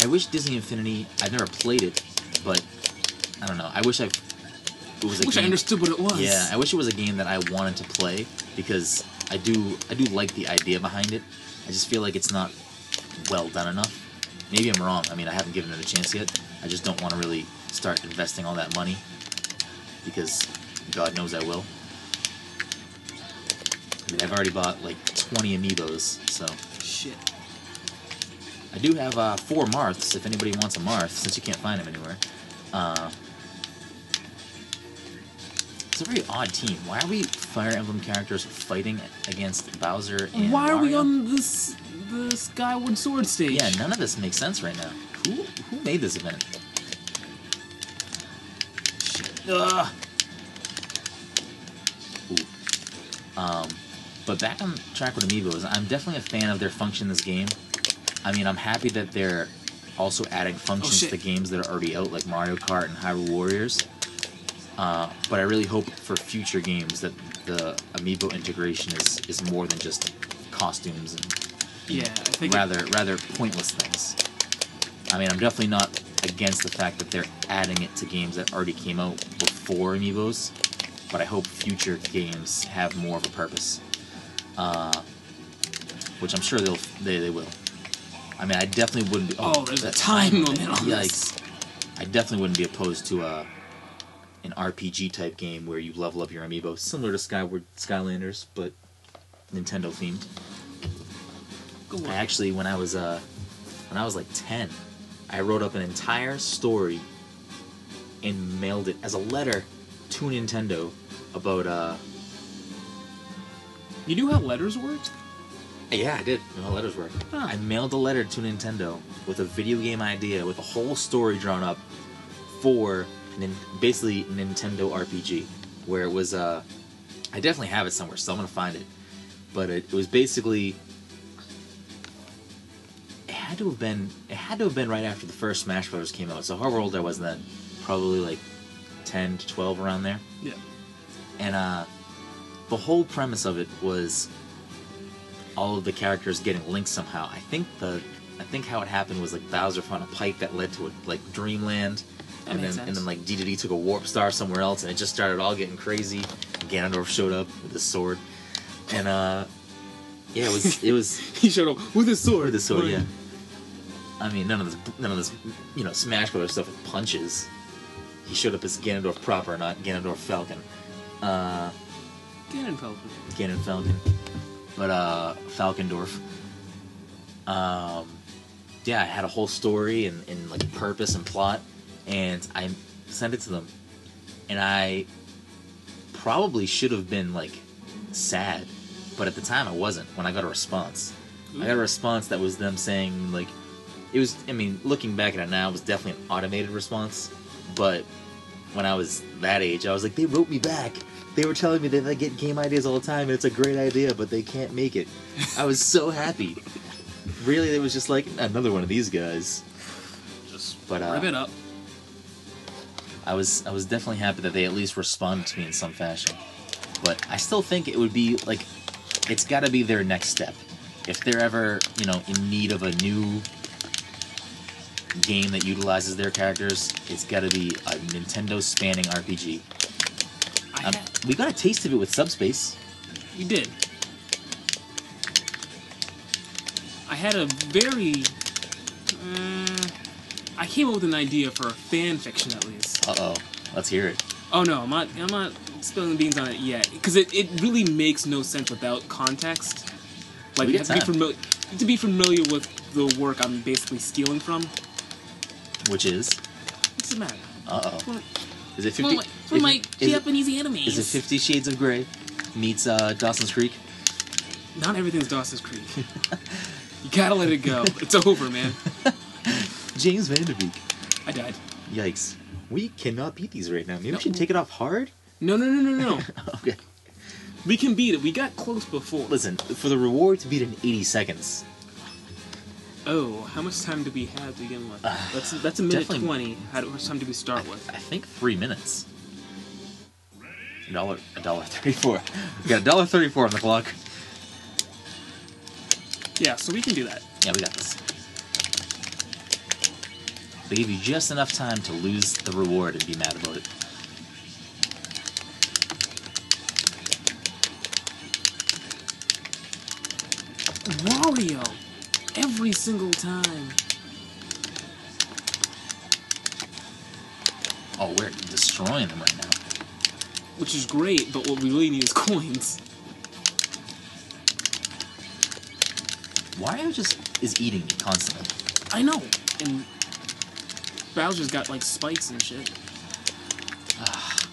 I wish Disney Infinity. I've never played it, but I don't know. I wish I. It was a I wish I understood what it was. Yeah, I wish it was a game that I wanted to play because I do. I do like the idea behind it. I just feel like it's not well done enough. Maybe I'm wrong. I mean, I haven't given it a chance yet. I just don't want to really start investing all that money because God knows I will. I mean, I've already bought like 20 amiibos, so Shit. I do have uh, four Marths if anybody wants a Marth, since you can't find them anywhere. Uh, a very odd team. Why are we Fire Emblem characters fighting against Bowser and Why are we on this the Skyward Sword stage? Yeah, none of this makes sense right now. Who who made this event? Shit. Ugh. Ooh. Um, but back on track with Amiibos, I'm definitely a fan of their function in this game. I mean, I'm happy that they're also adding functions shit. to games that are already out, like Mario Kart and Hyrule Warriors. Uh, but I really hope for future games that the Amiibo integration is, is more than just costumes and Yeah, I think it- rather rather pointless things. I mean, I'm definitely not against the fact that they're adding it to games that already came out before Amiibos, but I hope future games have more of a purpose, uh, which I'm sure they'll they, they will. I mean, I definitely wouldn't be. Oh, there's a time limit on this. I definitely wouldn't be opposed to a an RPG type game where you level up your amiibo, similar to Skyward Skylanders, but Nintendo themed. I actually, when I was uh, when I was like ten, I wrote up an entire story and mailed it as a letter to Nintendo about uh. You knew how letters worked? Yeah, I did. You know how letters work. Huh. I mailed a letter to Nintendo with a video game idea with a whole story drawn up for nin- basically Nintendo RPG, where it was uh, I definitely have it somewhere, so I'm gonna find it. But it, it was basically it had to have been it had to have been right after the first Smash Bros. came out. So however old I was then, probably like ten to twelve around there. Yeah. And uh, the whole premise of it was all of the characters getting linked somehow. I think the I think how it happened was like Bowser found a pipe that led to a, like Dreamland, and then makes and sense. then like Dedede took a warp star somewhere else, and it just started all getting crazy. Ganondorf showed up with his sword, and uh, yeah, it was it was He showed up with his sword. with his sword. Yeah, I mean none of this none of this you know Smash Bros stuff with punches. He showed up as Ganondorf proper, not Ganondorf Falcon. Uh, Ganon Falcon. Ganon Falcon, but uh, Falcondorf. Um, yeah, I had a whole story and, and like purpose and plot, and I sent it to them, and I probably should have been like sad, but at the time I wasn't. When I got a response, I got a response that was them saying like, it was. I mean, looking back at it now, it was definitely an automated response, but when I was that age, I was like, they wrote me back. They were telling me that they get game ideas all the time, and it's a great idea, but they can't make it. I was so happy. Really, it was just like another one of these guys. Just But, uh, rip it up. I was I was definitely happy that they at least responded to me in some fashion. But I still think it would be like it's got to be their next step. If they're ever, you know, in need of a new game that utilizes their characters, it's got to be a Nintendo spanning RPG. Um, we got a taste of it with Subspace. you did. I had a very. Uh, I came up with an idea for a fan fiction at least. Uh oh, let's hear it. Oh no, I'm not. I'm not spilling the beans on it yet because it, it really makes no sense without context. Like We you got have to be familiar to be familiar with the work I'm basically stealing from. Which is, What's the matter? uh oh, is it from fifty? my, from is, it, Japanese animes. is it Fifty Shades of Grey meets uh, Dawson's Creek? Not everything's Dawson's Creek. you gotta let it go. It's over, man. James Van Der Beek. I died. Yikes. We cannot beat these right now. Maybe No. we should take it off hard? No, no, no, no, no. okay. we can beat it. We got close before. Listen, for the reward to beat in 80 seconds, Oh, how much time do we have to begin with? Uh, that's that's a minute twenty. How much time do we start I, with? I think three minutes. A dollar, a dollar thirty-four. We got a dollar thirty-four on the clock. Yeah, so we can do that. Yeah, we got this. They give you just enough time to lose the reward and be mad about it. Wario, every single time. Oh, we're destroying them right now. Which is great, but what we really need is coins. Wario just is eating me constantly. I know. And Bowser's got like spikes and shit.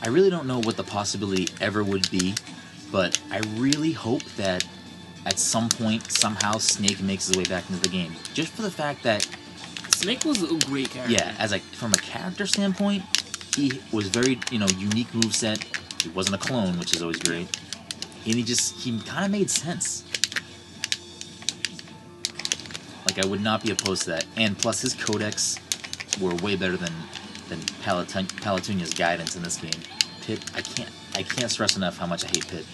I really don't know what the possibility ever would be, but I really hope that at some point, somehow, Snake makes his way back into the game. Just for the fact that, Snake was a great character. yeah, as like from a character standpoint, he was very, you know, unique moveset. He wasn't a clone, which is always great. And he just, he kind of made sense. Like, I would not be opposed to that. And plus, his codex were way better than than Palutena's guidance in this game. Pit, I can't I can't stress enough how much I hate Pit.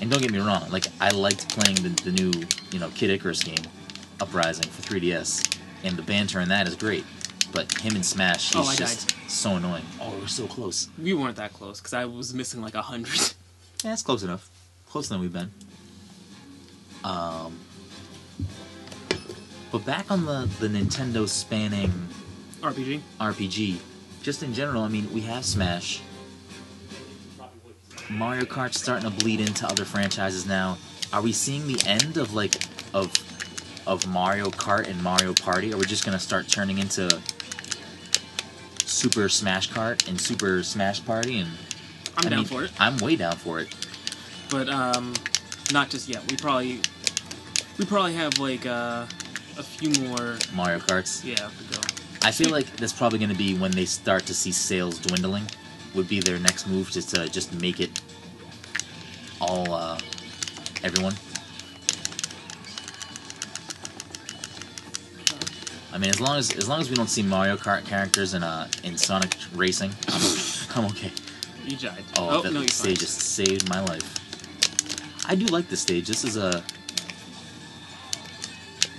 And don't get me wrong, like I liked playing the, the new you know Kid Icarus game, Uprising for 3DS, and the banter in that is great. But him in Smash, he's Oh, just so annoying. Oh, we're so close. We weren't that close because I was missing like a hundred. Yeah, it's close enough. Closer than we've been. Um, but back on the the Nintendo spanning RPG. RPG, just in general, I mean, we have Smash. Mario Kart's starting to bleed into other franchises now. Are we seeing the end of like of of Mario Kart and Mario Party? Or are we just gonna start turning into Super Smash Kart and Super Smash Party? And I'm I down mean, for it, I'm way down for it. but um, not just yet. We probably we probably have like uh, a few more. Mario Karts. Yeah. I feel like that's probably going to be when they start to see sales dwindling. Would be their next move, just to just make it all uh, everyone. I mean, as long as as long as we don't see Mario Kart characters in uh in Sonic Racing, I'm, I'm okay. You died. Oh, Oh, that no, you stage just saved my life. I do like this stage. This is a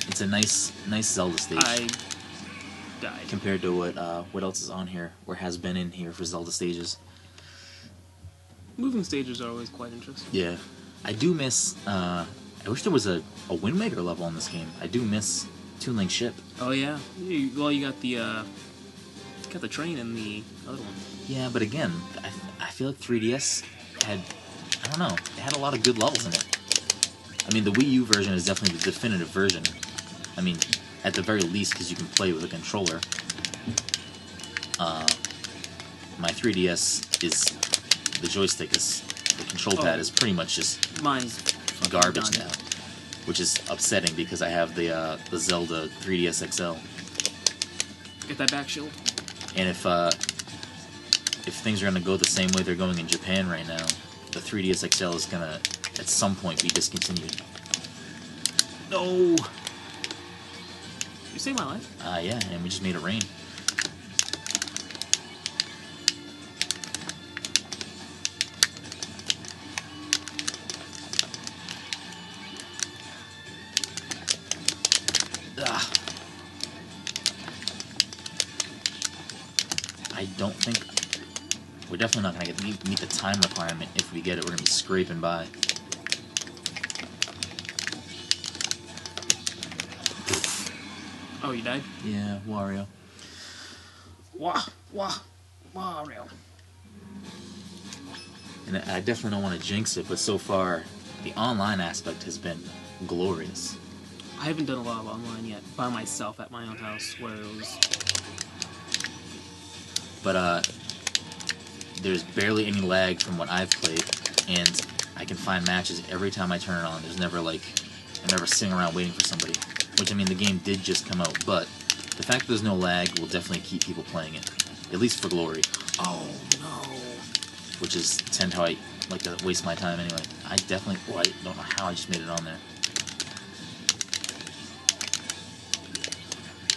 it's a nice nice Zelda stage I died. compared to what uh, what else is on here or has been in here for Zelda stages. Moving stages are always quite interesting. Yeah, I do miss. Uh, I wish there was a, a Wind Waker level in this game. I do miss Toon Link Ship. Oh yeah. You, well, you got the uh, got the train and the other one. Yeah, but again, I, I feel like 3DS had I don't know, it had a lot of good levels in it. I mean, the Wii U version is definitely the definitive version. I mean, at the very least, because you can play with a controller. Uh, my 3DS is the joystick is the control pad Oh. is pretty much just Mine's garbage done. now, which is upsetting because I have the uh, the Zelda 3DS XL, Get that back shield. and if uh, if things are gonna go the same way they're going in Japan right now, the 3DS XL is gonna at some point be discontinued. No. Saved my life. Ah, yeah, and we just made it rain. Ah. I don't think we're definitely not gonna get meet, meet the time requirement. If we get it, we're gonna be scraping by. You. Yeah, Wario. Wah wah Wario. And I definitely don't want to jinx it, but so far, the online aspect has been glorious. I haven't done a lot of online yet by myself at my own house where it was. But uh, there's barely any lag from what I've played, and I I can find matches every time I turn it on. There's never like I'm never sitting around waiting for somebody. Which I mean, the game did just come out, but the fact that there's no lag will definitely keep people playing it, at least for glory, Oh no. which is tend how I like to waste my time anyway. I definitely. Oh, I don't know how I just made it on there.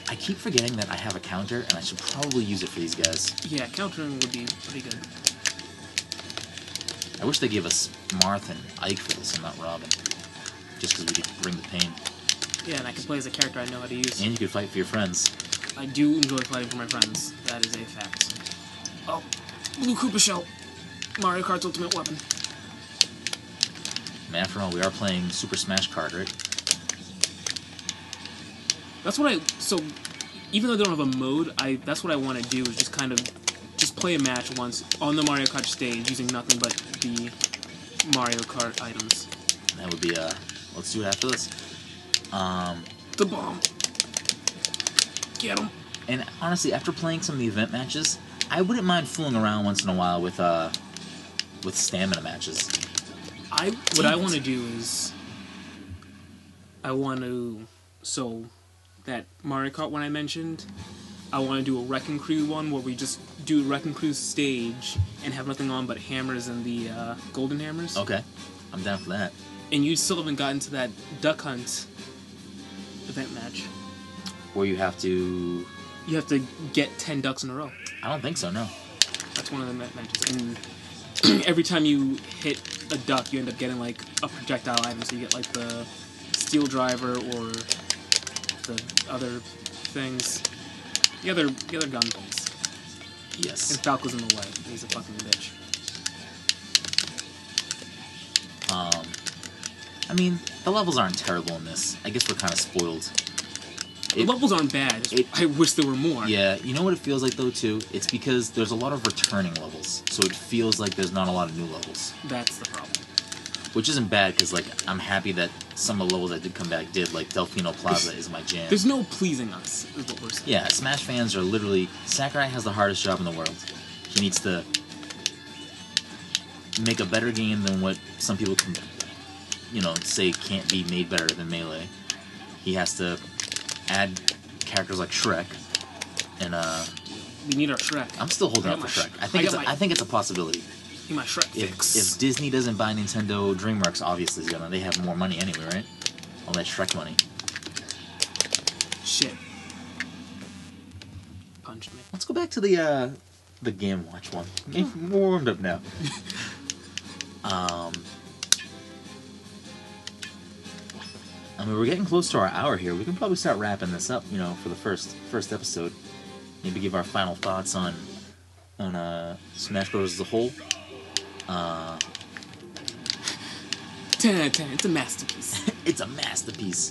I keep forgetting that I have a counter, and I should probably use it for these guys. Yeah, countering would be pretty good. I wish they gave us Marth and Ike for this and not Robin. Just because we could bring the pain. Yeah, and I can play as a character I know how to use. And you could fight for your friends. I do enjoy fighting for my friends. That is a fact. Oh, Blue Koopa Shell. Mario Kart's ultimate weapon. Man, after all, we are playing Super Smash Kart, right? That's what I. So, even though they don't have a mode, I that's what I want to do is just kind of just play a match once on the Mario Kart stage using nothing but the Mario Kart items. That would be, uh, let's do it after this. Um, The bomb. Get him. and honestly, after playing some of the event matches, I wouldn't mind fooling around once in a while with, uh, with stamina matches. I what I want to do is I want to so that Mario Kart one I mentioned. I want to do a Wrecking Crew one where we just do Wrecking Crew stage and have nothing on but hammers and the uh, golden hammers. Okay, I'm down for that. And you still haven't gotten to that duck hunt event match. Where you have to. You have to get ten ducks in a row. I don't think so, no. That's one of the ma- matches. And every time you hit a duck, you end up getting like a projectile item. So you get like the steel driver or the other things. The other the other gun things. Yes. And Falco's in the way. He's a fucking bitch. Um, I mean, the levels aren't terrible in this. I guess we're kind of spoiled. The levels aren't bad. it- I wish there were more. Yeah, you know what it feels like though too? It's because there's a lot of returning levels, so it feels like there's not a lot of new levels, That's the problem. which isn't bad because like I'm happy that some of the levels that did come back did. Like Delfino Plaza is my jam. There's no pleasing us, is what we're saying. Yeah, Smash fans are literally Sakurai has the hardest job in the world. He needs to make a better game than what some people can, you know, say can't be made better than Melee. He has to add characters like Shrek, and uh, We need our Shrek. I'm still holding out for Shrek. sh- I I think it's got a, my- I think it's a possibility. My Shrek If, fix. if Disney doesn't buy Nintendo DreamWorks, obviously is gonna. They have more money anyway, right? All that Shrek money. Shit. Punched me. Let's go back to the uh, the Game Watch one. We're warmed up now. um, I mean, we're getting close to our hour here. We can probably start wrapping this up. You know, for the first first episode. Maybe give our final thoughts on on uh, Smash Bros. as a whole. Uh, 10 out of 10. It's a masterpiece. it's a masterpiece.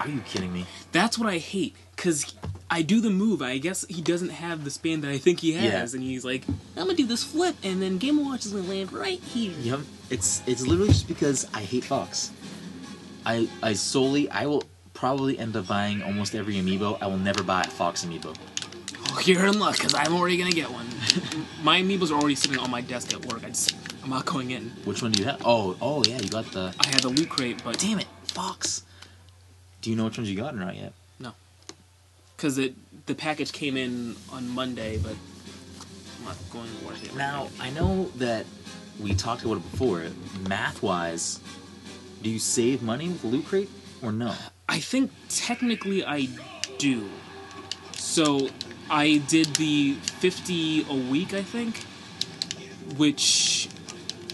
Are you kidding me? That's what I hate. Because I do the move. I guess he doesn't have the span that I think he has. Yeah. And he's like, I'm to do this flip, and then Game Watch is to land right here. Yep. It's it's literally just because I hate Fox. I I solely I will probably end up buying almost every amiibo. I will never buy a Fox amiibo. Oh, you're in luck, because I'm already to get one. my amiibos are already sitting on my desk at work. I just, I'm not going in. Which one do you have? Oh oh yeah, you got the. I had the loot crate, but Damn it, Fox. Do you know which ones you got or not yet? Because it the package came in on Monday, but I'm not going to work it. Now I know that we talked about it before. Math wise, do you save money with Loot Crate or no? I think technically I do. So I did the 50 a week, I think, which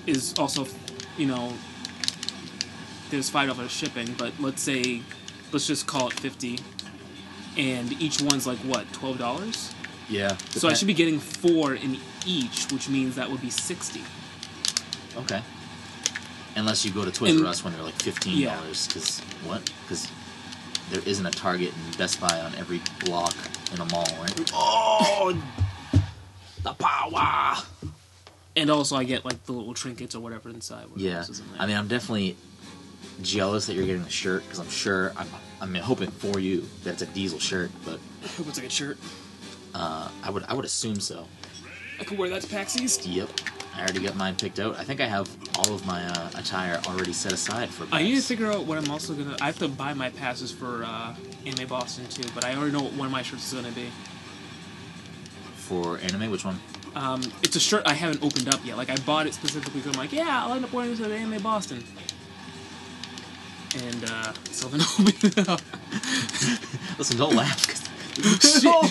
is also, you know, there's five dollars shipping, but let's say, let's just call it 50, and each one's like what, twelve dollars? Yeah. So I should be getting four in each, which means that would be 60. okay. Unless you go to Toys R Us when they're like fifteen dollars, because what? Because there isn't a Target and Best Buy on every block in a mall, right? Oh, the power! And also, I get like the little trinkets or whatever inside. whatever Yeah, in. I mean, I'm definitely jealous that you're getting the shirt because I'm sure I'm. I'm hoping for you that it's a Diesel shirt, but I hope it's a good shirt. uh, I would I would assume so. I could wear that to PAX East. Yep. I already got mine picked out. I think I have all of my uh, attire already set aside for. I need to figure out what I'm also gonna. I have to buy my passes for uh, Anime Boston too, but I already know what one of my shirts is gonna be. for anime. Which one? Um, it's a shirt I haven't opened up yet. Like I bought it specifically because I'm like, yeah, I'll end up wearing this at Anime Boston. And uh, so then open it up. Listen, don't laugh. Shit.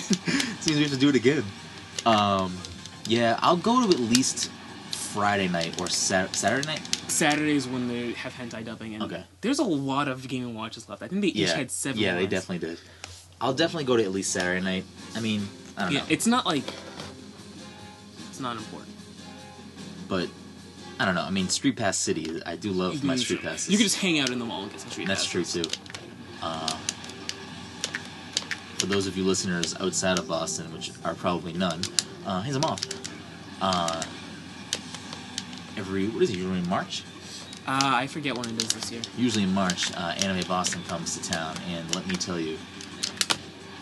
Seems we have to do it again. Um, yeah, I'll go to at least Friday night or Sat- Saturday night. Saturdays when they have hentai dubbing, and Okay. there's a lot of gaming watches left. I think they each had seven. yeah, they definitely did. I'll definitely go to at least Saturday night. I mean, I don't Yeah, know, it's not like it's not important. but I don't know. I mean, Street Pass City. I do love my Street Passes. You could just hang out in the mall and get some street That's true too. Uh, for those of you listeners outside of Boston, which are probably none, uh, here's a off. Uh, every what is it? Usually in March. Uh, I forget when it is this year. Usually in March, uh, Anime Boston comes to town, and let me tell you,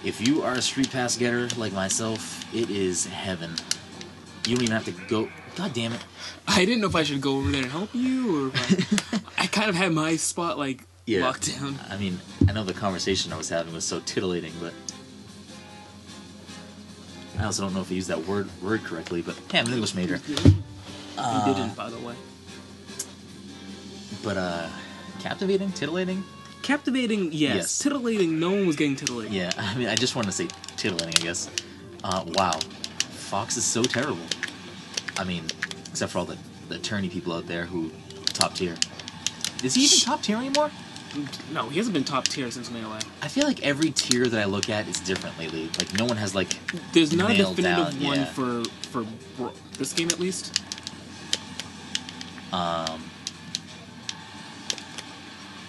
if you are a street pass getter like myself, it is heaven. You don't even have to go. God damn it! I didn't know if I should go over there and help you, or if I, I kind of had my spot like Yeah. locked down. I mean, I know the conversation I was having was so titillating, but I also don't know if I used that word word correctly. But hey, I'm an English major. you Uh, didn't, by the way. But uh, captivating, titillating. Captivating, yes. Yes. Titillating, no one was getting titillated. Yeah, I mean, I just wanted to say titillating. I guess. Uh, wow, Fox is so terrible. I mean, except for all the the attorney people out there who top tier. Is he even top tier anymore? No, he hasn't been top tier since Melee. I feel like every tier that I look at is different lately. Like no one has like There's not a definitive down, one yeah. for for bro- this game at least. um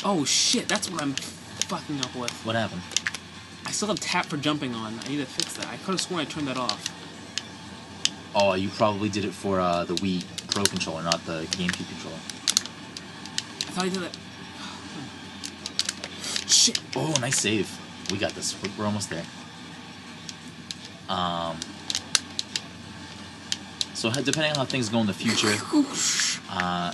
Oh shit, that's what I'm fucking up with. what happened. I still have tap for jumping on. I need to fix that. I could have sworn I turned that off. Oh, you probably did it for uh, the Wii Pro controller, not the GameCube controller. I thought I did that. Shit. Oh, nice save. We got this. We're, we're almost there. Um. So depending on how things go in the future, uh,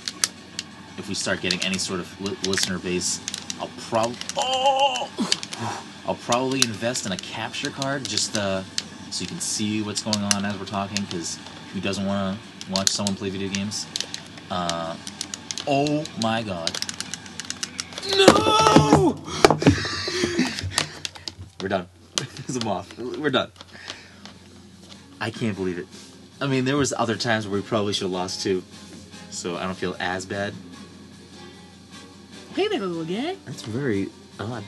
if we start getting any sort of li- listener base, I'll probably oh, I'll probably invest in a capture card just uh, so you can see what's going on as we're talking. Because who doesn't want to watch someone play video games? Uh, oh my god, No! we're done. There's a moth. We're done. I can't believe it. I mean, there was other times where we probably should have lost too, so I don't feel as bad. Hey there, little guy. That's very odd.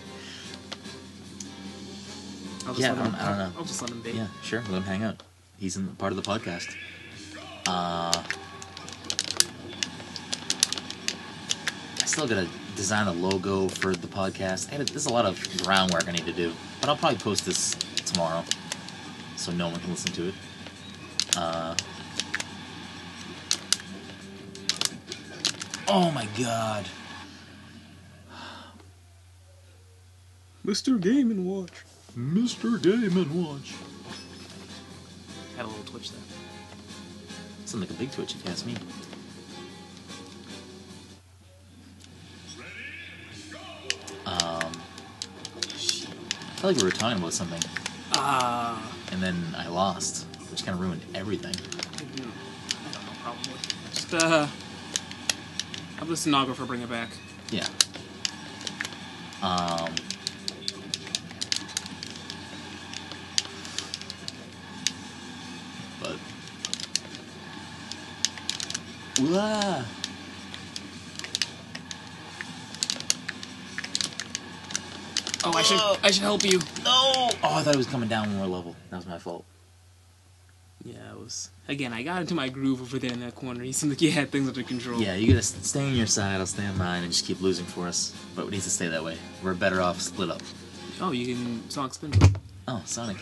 I'll just Yeah, let I don't- I don't know. I'll just let him be. Yeah, sure. Let him hang out. He's in part of the podcast. Uh, I still gotta design a logo for the podcast. I gotta, there's a lot of groundwork I need to do, but I'll probably post this tomorrow, so no one can listen to it. Uh, oh my god! Mr. Game and Watch. Mr. Game and Watch. Had a little twitch there. Sounds like a big twitch if you ask me. Um, shit. I felt like we were talking about something, Ah. and then I lost, which kind of ruined everything. I don't know, probably. Just, uh. Have the stenographer bring it back. Yeah. Um. Oh, I should I should help you. No! Oh, I thought it was coming down one more level. That was my fault. Yeah, it was. Again, I got into my groove over there in that corner. He seemed like he had things under control. Yeah, you gotta stay on your side, I'll stay on mine, and just keep losing for us. But we need to stay that way. We're better off split up. Oh, you can Sonic Spin. Oh, Sonic.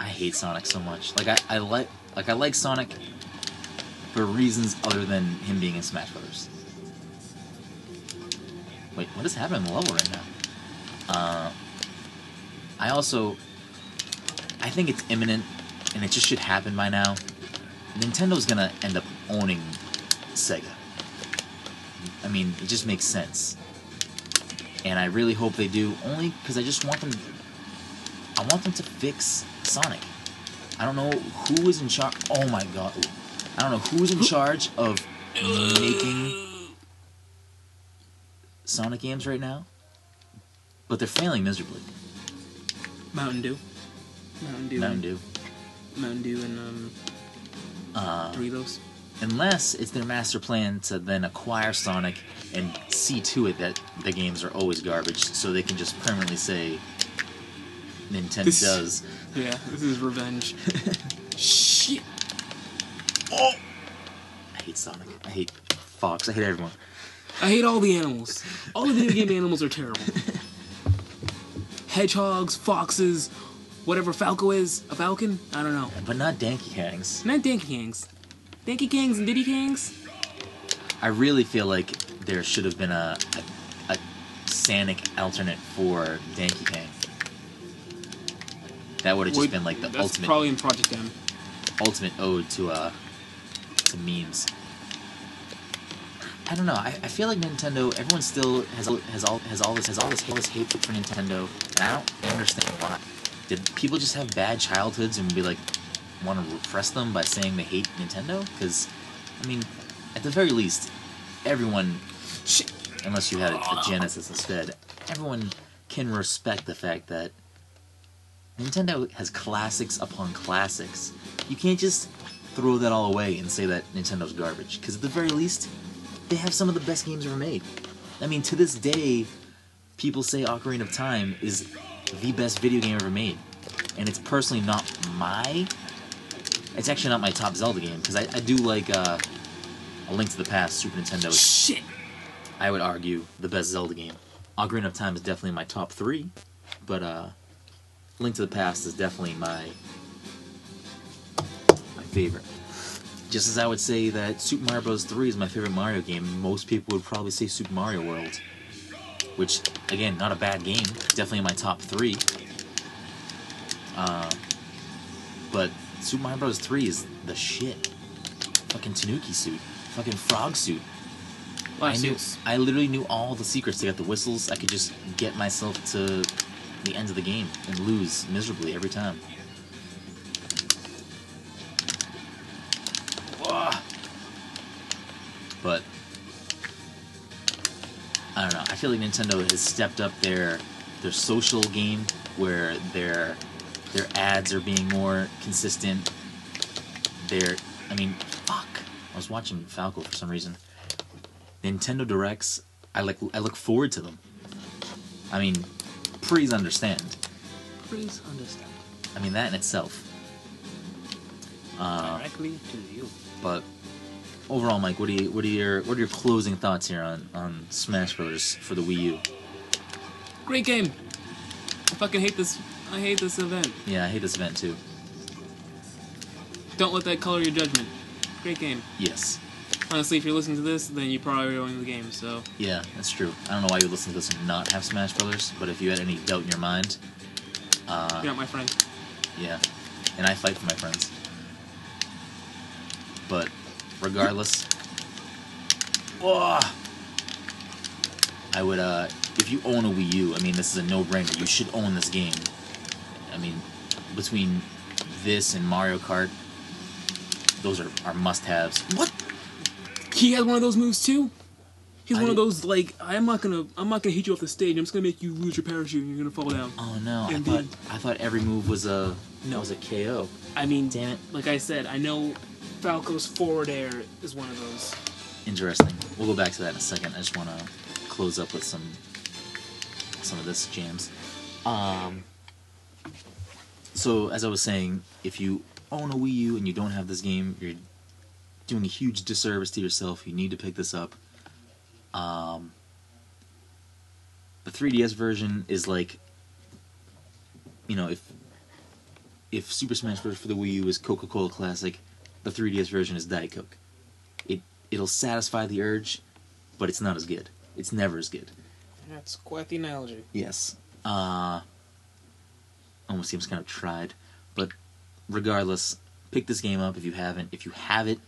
I hate Sonic so much. Like I, I like like I like Sonic for reasons other than him being in Smash Brothers. Wait, what is happening in the level right now? Uh, I also I think it's imminent and it just should happen by now. Nintendo's gonna end up owning Sega. I mean, it just makes sense. And I really hope they do, only because I just want them. I want them to fix Sonic. I don't know who is in charge. Oh my god. Ooh. I don't know who's in charge of making Sonic games right now, but they're failing miserably. Mountain Dew. Mountain Dew. Mountain Dew. Mountain Dew and um, Uh, Doritos. unless it's their master plan to then acquire Sonic and see to it that the games are always garbage, so they can just permanently say Nintendo This- does. Yeah, this is revenge. Shit. Oh! I hate Sonic. I hate Fox. I hate everyone. I hate all the animals. All of the video game animals are terrible. Hedgehogs, foxes, whatever Falco is, a falcon? I don't know. But not Donkey Kongs. Not Donkey Kangs. Donkey Kangs and Diddy Kangs? I really feel like there should have been a a, a Sonic alternate for Donkey Kong. That would have just been like the That's ultimate probably in Project M. ultimate ode to uh to memes. I don't know. I, I feel like Nintendo. Everyone still has has all has all this has all this all this hate for Nintendo, and I don't understand why. Did people just have bad childhoods and be like want to repress them by saying they hate Nintendo? Because, I mean, at the very least, everyone, unless you had a, a Genesis instead, everyone can respect the fact that Nintendo has classics upon classics. You can't just throw that all away and say that Nintendo's garbage. Because at the very least, they have some of the best games ever made. I mean, to this day, people say Ocarina of Time is the best video game ever made. And it's personally not my. It's actually not my top Zelda game, because I, I do like uh, A Link to the Past, Super Nintendo. Shit. I would argue the best Zelda game. Ocarina of Time is definitely my top three, but uh, Link to the Past is definitely my my favorite. Just as I would say that Super Mario Bros. 3 is my favorite Mario game, most people would probably say Super Mario World, which again, not a bad game, definitely in my top three. Uh, but Super Mario Bros. 3 is the shit. Fucking Tanuki suit, fucking frog suit. I knew. I literally knew all the secrets to get the whistles. I could just get myself to the end of the game and lose miserably every time. Feel like Nintendo has stepped up their their social game where their their ads are being more consistent. Their I mean, fuck. I was watching Falco for some reason. Nintendo Directs, I like I look forward to them. I mean, please understand. Please understand. I mean that in itself. Uh, Directly to you. but overall, Mike, what do you what are your what are your closing thoughts here on on Smash Bros. for the Wii U? Great game. I fucking hate this. I hate this event. Yeah, I hate this event too. Don't let that color your judgment. Great game. Yes. Honestly, if you're listening to this, then you probably are owning the game. So Yeah, that's true. I don't know why you listen to this and not have Smash Brothers, but if you had any doubt in your mind, uh, you're not my friend. Yeah, and I fight for my friends. But regardless, Ugh. I would. uh If you own a Wii U, I mean, this is a no-brainer. You should own this game. I mean, between this and Mario Kart, those are, are must-haves. What? He has one of those moves too. He's I one of those like I'm not gonna I'm not gonna hit you off the stage. I'm just gonna make you lose your parachute and you're gonna fall down. Oh no! I Indeed. thought I thought every move was a No. was a KO. I mean, Damn it! like I said, I know Falco's forward air is one of those. Interesting. We'll go back to that in a second. I just want to close up with some some of this jams. Um. So as I was saying, if you own a Wii U and you don't have this game, you're doing a huge disservice to yourself. You need to pick this up. Um. The 3DS version is like, you know, if if Super Smash Bros. for the Wii U is Coca Cola Classic, the 3DS version is Diet Coke. It it'll satisfy the urge, but it's not as good. It's never as good. That's quite the analogy. Yes. Uh almost seems kind of tried, but regardless, pick this game up if you haven't. If you have it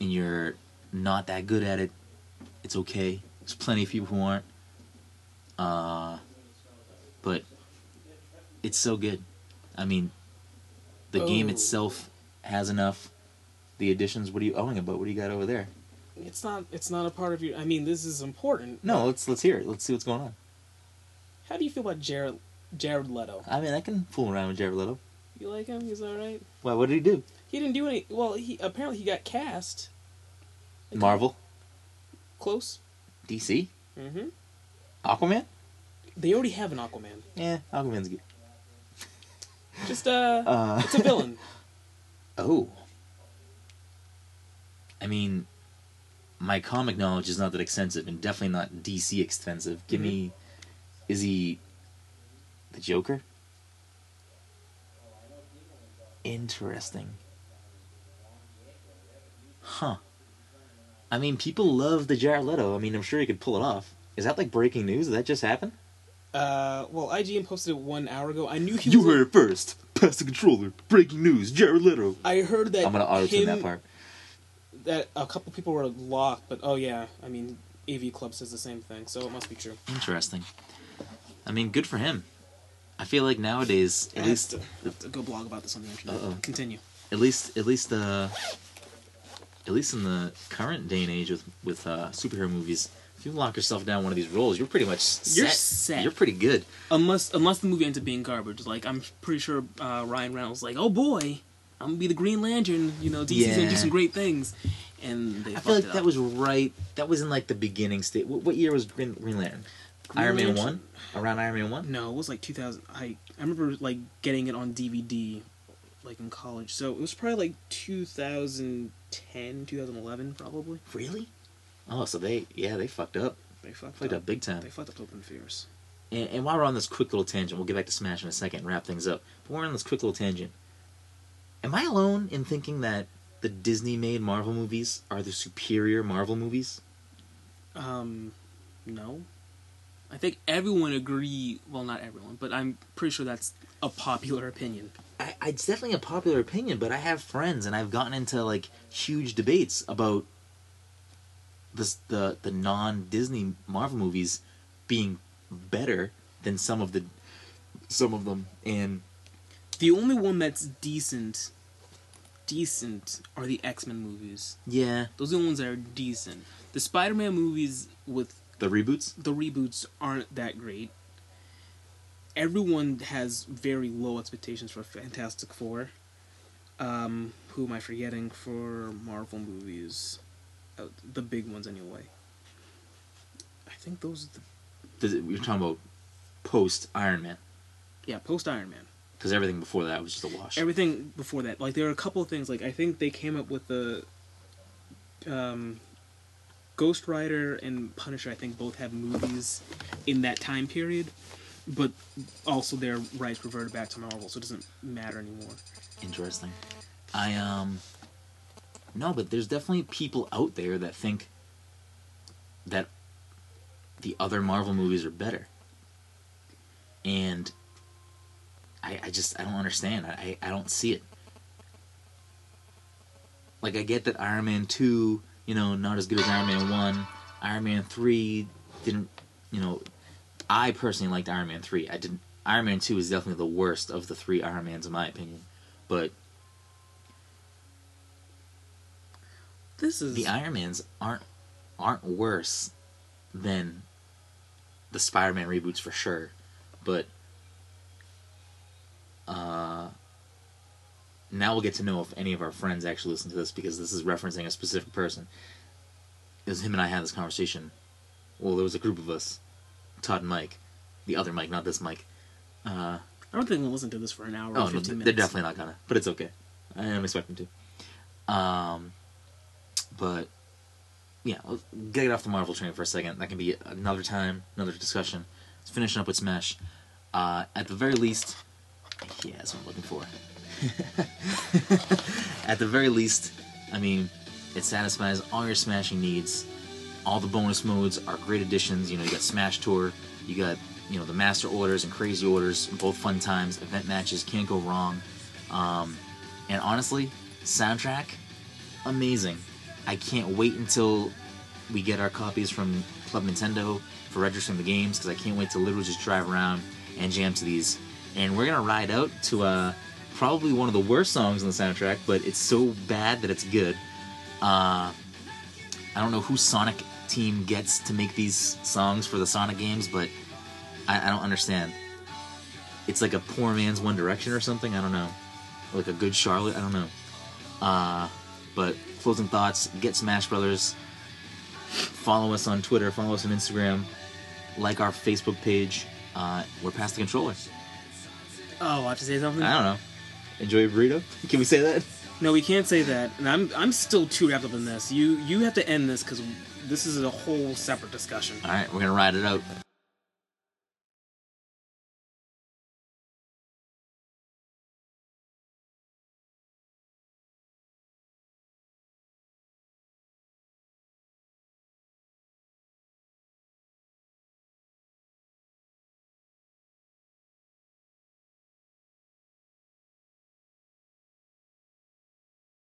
and you're not that good at it, it's okay. There's plenty of people who aren't. Uh, but it's so good. I mean, the game Oh. itself has enough. The additions. What are you owing about? What do you got over there? It's not. It's not a part of your. I mean, this is important. No, let's let's hear it. Let's see what's going on. How do you feel about Jared Jared Leto? I mean, I can fool around with Jared Leto. You like him? He's all right. Why? What did he do? He didn't do any. Well, he apparently he got cast. Marvel, Close. DC, Mm-hmm. Aquaman. They already have an Aquaman. Yeah, Aquaman's good. Just uh, Uh, it's a villain. Oh. I mean, my comic knowledge is not that extensive, and definitely not DC extensive. Give Mhm. me, is he the Joker? Interesting. Huh. I mean, people love the Jared Leto. I mean, I'm sure he could pull it off. Is that like breaking news? Did that just happen? Uh, well, IGN posted it one hour ago. I knew he. You was heard it first. Pass the controller. Breaking news. Jared Leto. I heard that. I'm gonna auto tune that part. That a couple people were locked, but oh yeah, I mean, AV Club says the same thing, so it must be true. Interesting. I mean, good for him. I feel like nowadays, I at have least, to, have to go blog about this on the internet. Uh-oh. Continue. at least, at least, uh, at least in the current day and age with with uh, superhero movies, if you lock yourself down one of these roles, you're pretty much set. You're set. You're pretty good. Unless unless the movie ends up being garbage, like I'm pretty sure uh, Ryan Reynolds like, oh boy, I'm gonna be the Green Lantern. You know, DC's gonna do some great things, and they I feel like that was right. That was in like the beginning state. What, what year was Green, Green Lantern? Green Iron Man one. Around Iron Man one. No, it was like 2000. I I remember like getting it on DVD, like in college. So it was probably like 2010, 2011, probably. Really? Oh, so they yeah they fucked up. They fucked Fucked up. up big time. They fucked up Open Fears. And, and while we're on this quick little tangent, we'll get back to Smash in a second and wrap things up. But we're on this quick little tangent. Am I alone in thinking that the Disney made Marvel movies are the superior Marvel movies? Um, no. I think everyone agree. Well, not everyone, but I'm pretty sure that's a popular opinion. I, it's definitely a popular opinion, but I have friends and I've gotten into like huge debates about this the the non Disney Marvel movies being better than some of the some of them and The only one that's decent, decent, are the X Men movies. yeah Those are the ones that are decent. The Spider Man movies with the reboots the reboots aren't that great. Everyone has very low expectations for Fantastic Four. Um, who am I forgetting for Marvel movies? Uh, the big ones, anyway. I think those are the Does it, you're talking about post Iron Man yeah post Iron Man. because everything before that was just a wash. Everything before that, like there are a couple of things. Like I think they came up with the um, Ghost Rider and Punisher. I think both have movies in that time period, but also their rights reverted back to Marvel, so it doesn't matter anymore. Interesting. I um no, but there's definitely people out there that think that the other Marvel movies are better. And I I just I don't understand. I I don't see it. Like I get that Iron Man 2, you know, not as good as Iron Man 1. Iron Man 3 didn't, you know, I personally liked Iron Man 3. I didn't Iron Man 2 is definitely the worst of the 3 Iron Mans in my opinion. But This is the Iron Mans aren't aren't worse than the Spider-Man reboots for sure, but uh, now we'll get to know if any of our friends actually listen to this because this is referencing a specific person. It was him and I had this conversation. Well, there was a group of us, Todd and Mike, the other Mike, not this Mike. Uh, I don't think we'll listen to this for an hour Oh or no, they're minutes. definitely not gonna. But it's okay. I am expecting to. Um, but yeah, get off the Marvel train for a second. That can be another time, another discussion. Let's finishing up with Smash. Uh, at the very least, yeah, that's what I'm looking for. at the very least, I mean, it satisfies all your smashing needs. All the bonus modes are great additions. You know, you got Smash Tour, you got you know the Master Orders and Crazy Orders, both fun times. Event matches can't go wrong. Um, And honestly, soundtrack, amazing. I can't wait until we get our copies from Club Nintendo for registering the games because I can't wait to literally just drive around and jam to these. And we're gonna ride out to uh, probably one of the worst songs on the soundtrack, but it's so bad that it's good. Uh, I don't know who Sonic team gets to make these songs for the Sonic games, but I, I don't understand. It's like a poor man's One Direction or something. I don't know, like a good Charlotte. I don't know. Uh, but closing thoughts: get Smash Brothers. Follow us on Twitter. Follow us on Instagram. Like our Facebook page. Uh, we're past the controller. Oh, I have to say something. I don't know. Enjoy your burrito. Can we say that? No, we can't say that. And I'm I'm still too wrapped up in this. You you have to end this because this is a whole separate discussion. All right, we're gonna ride it out.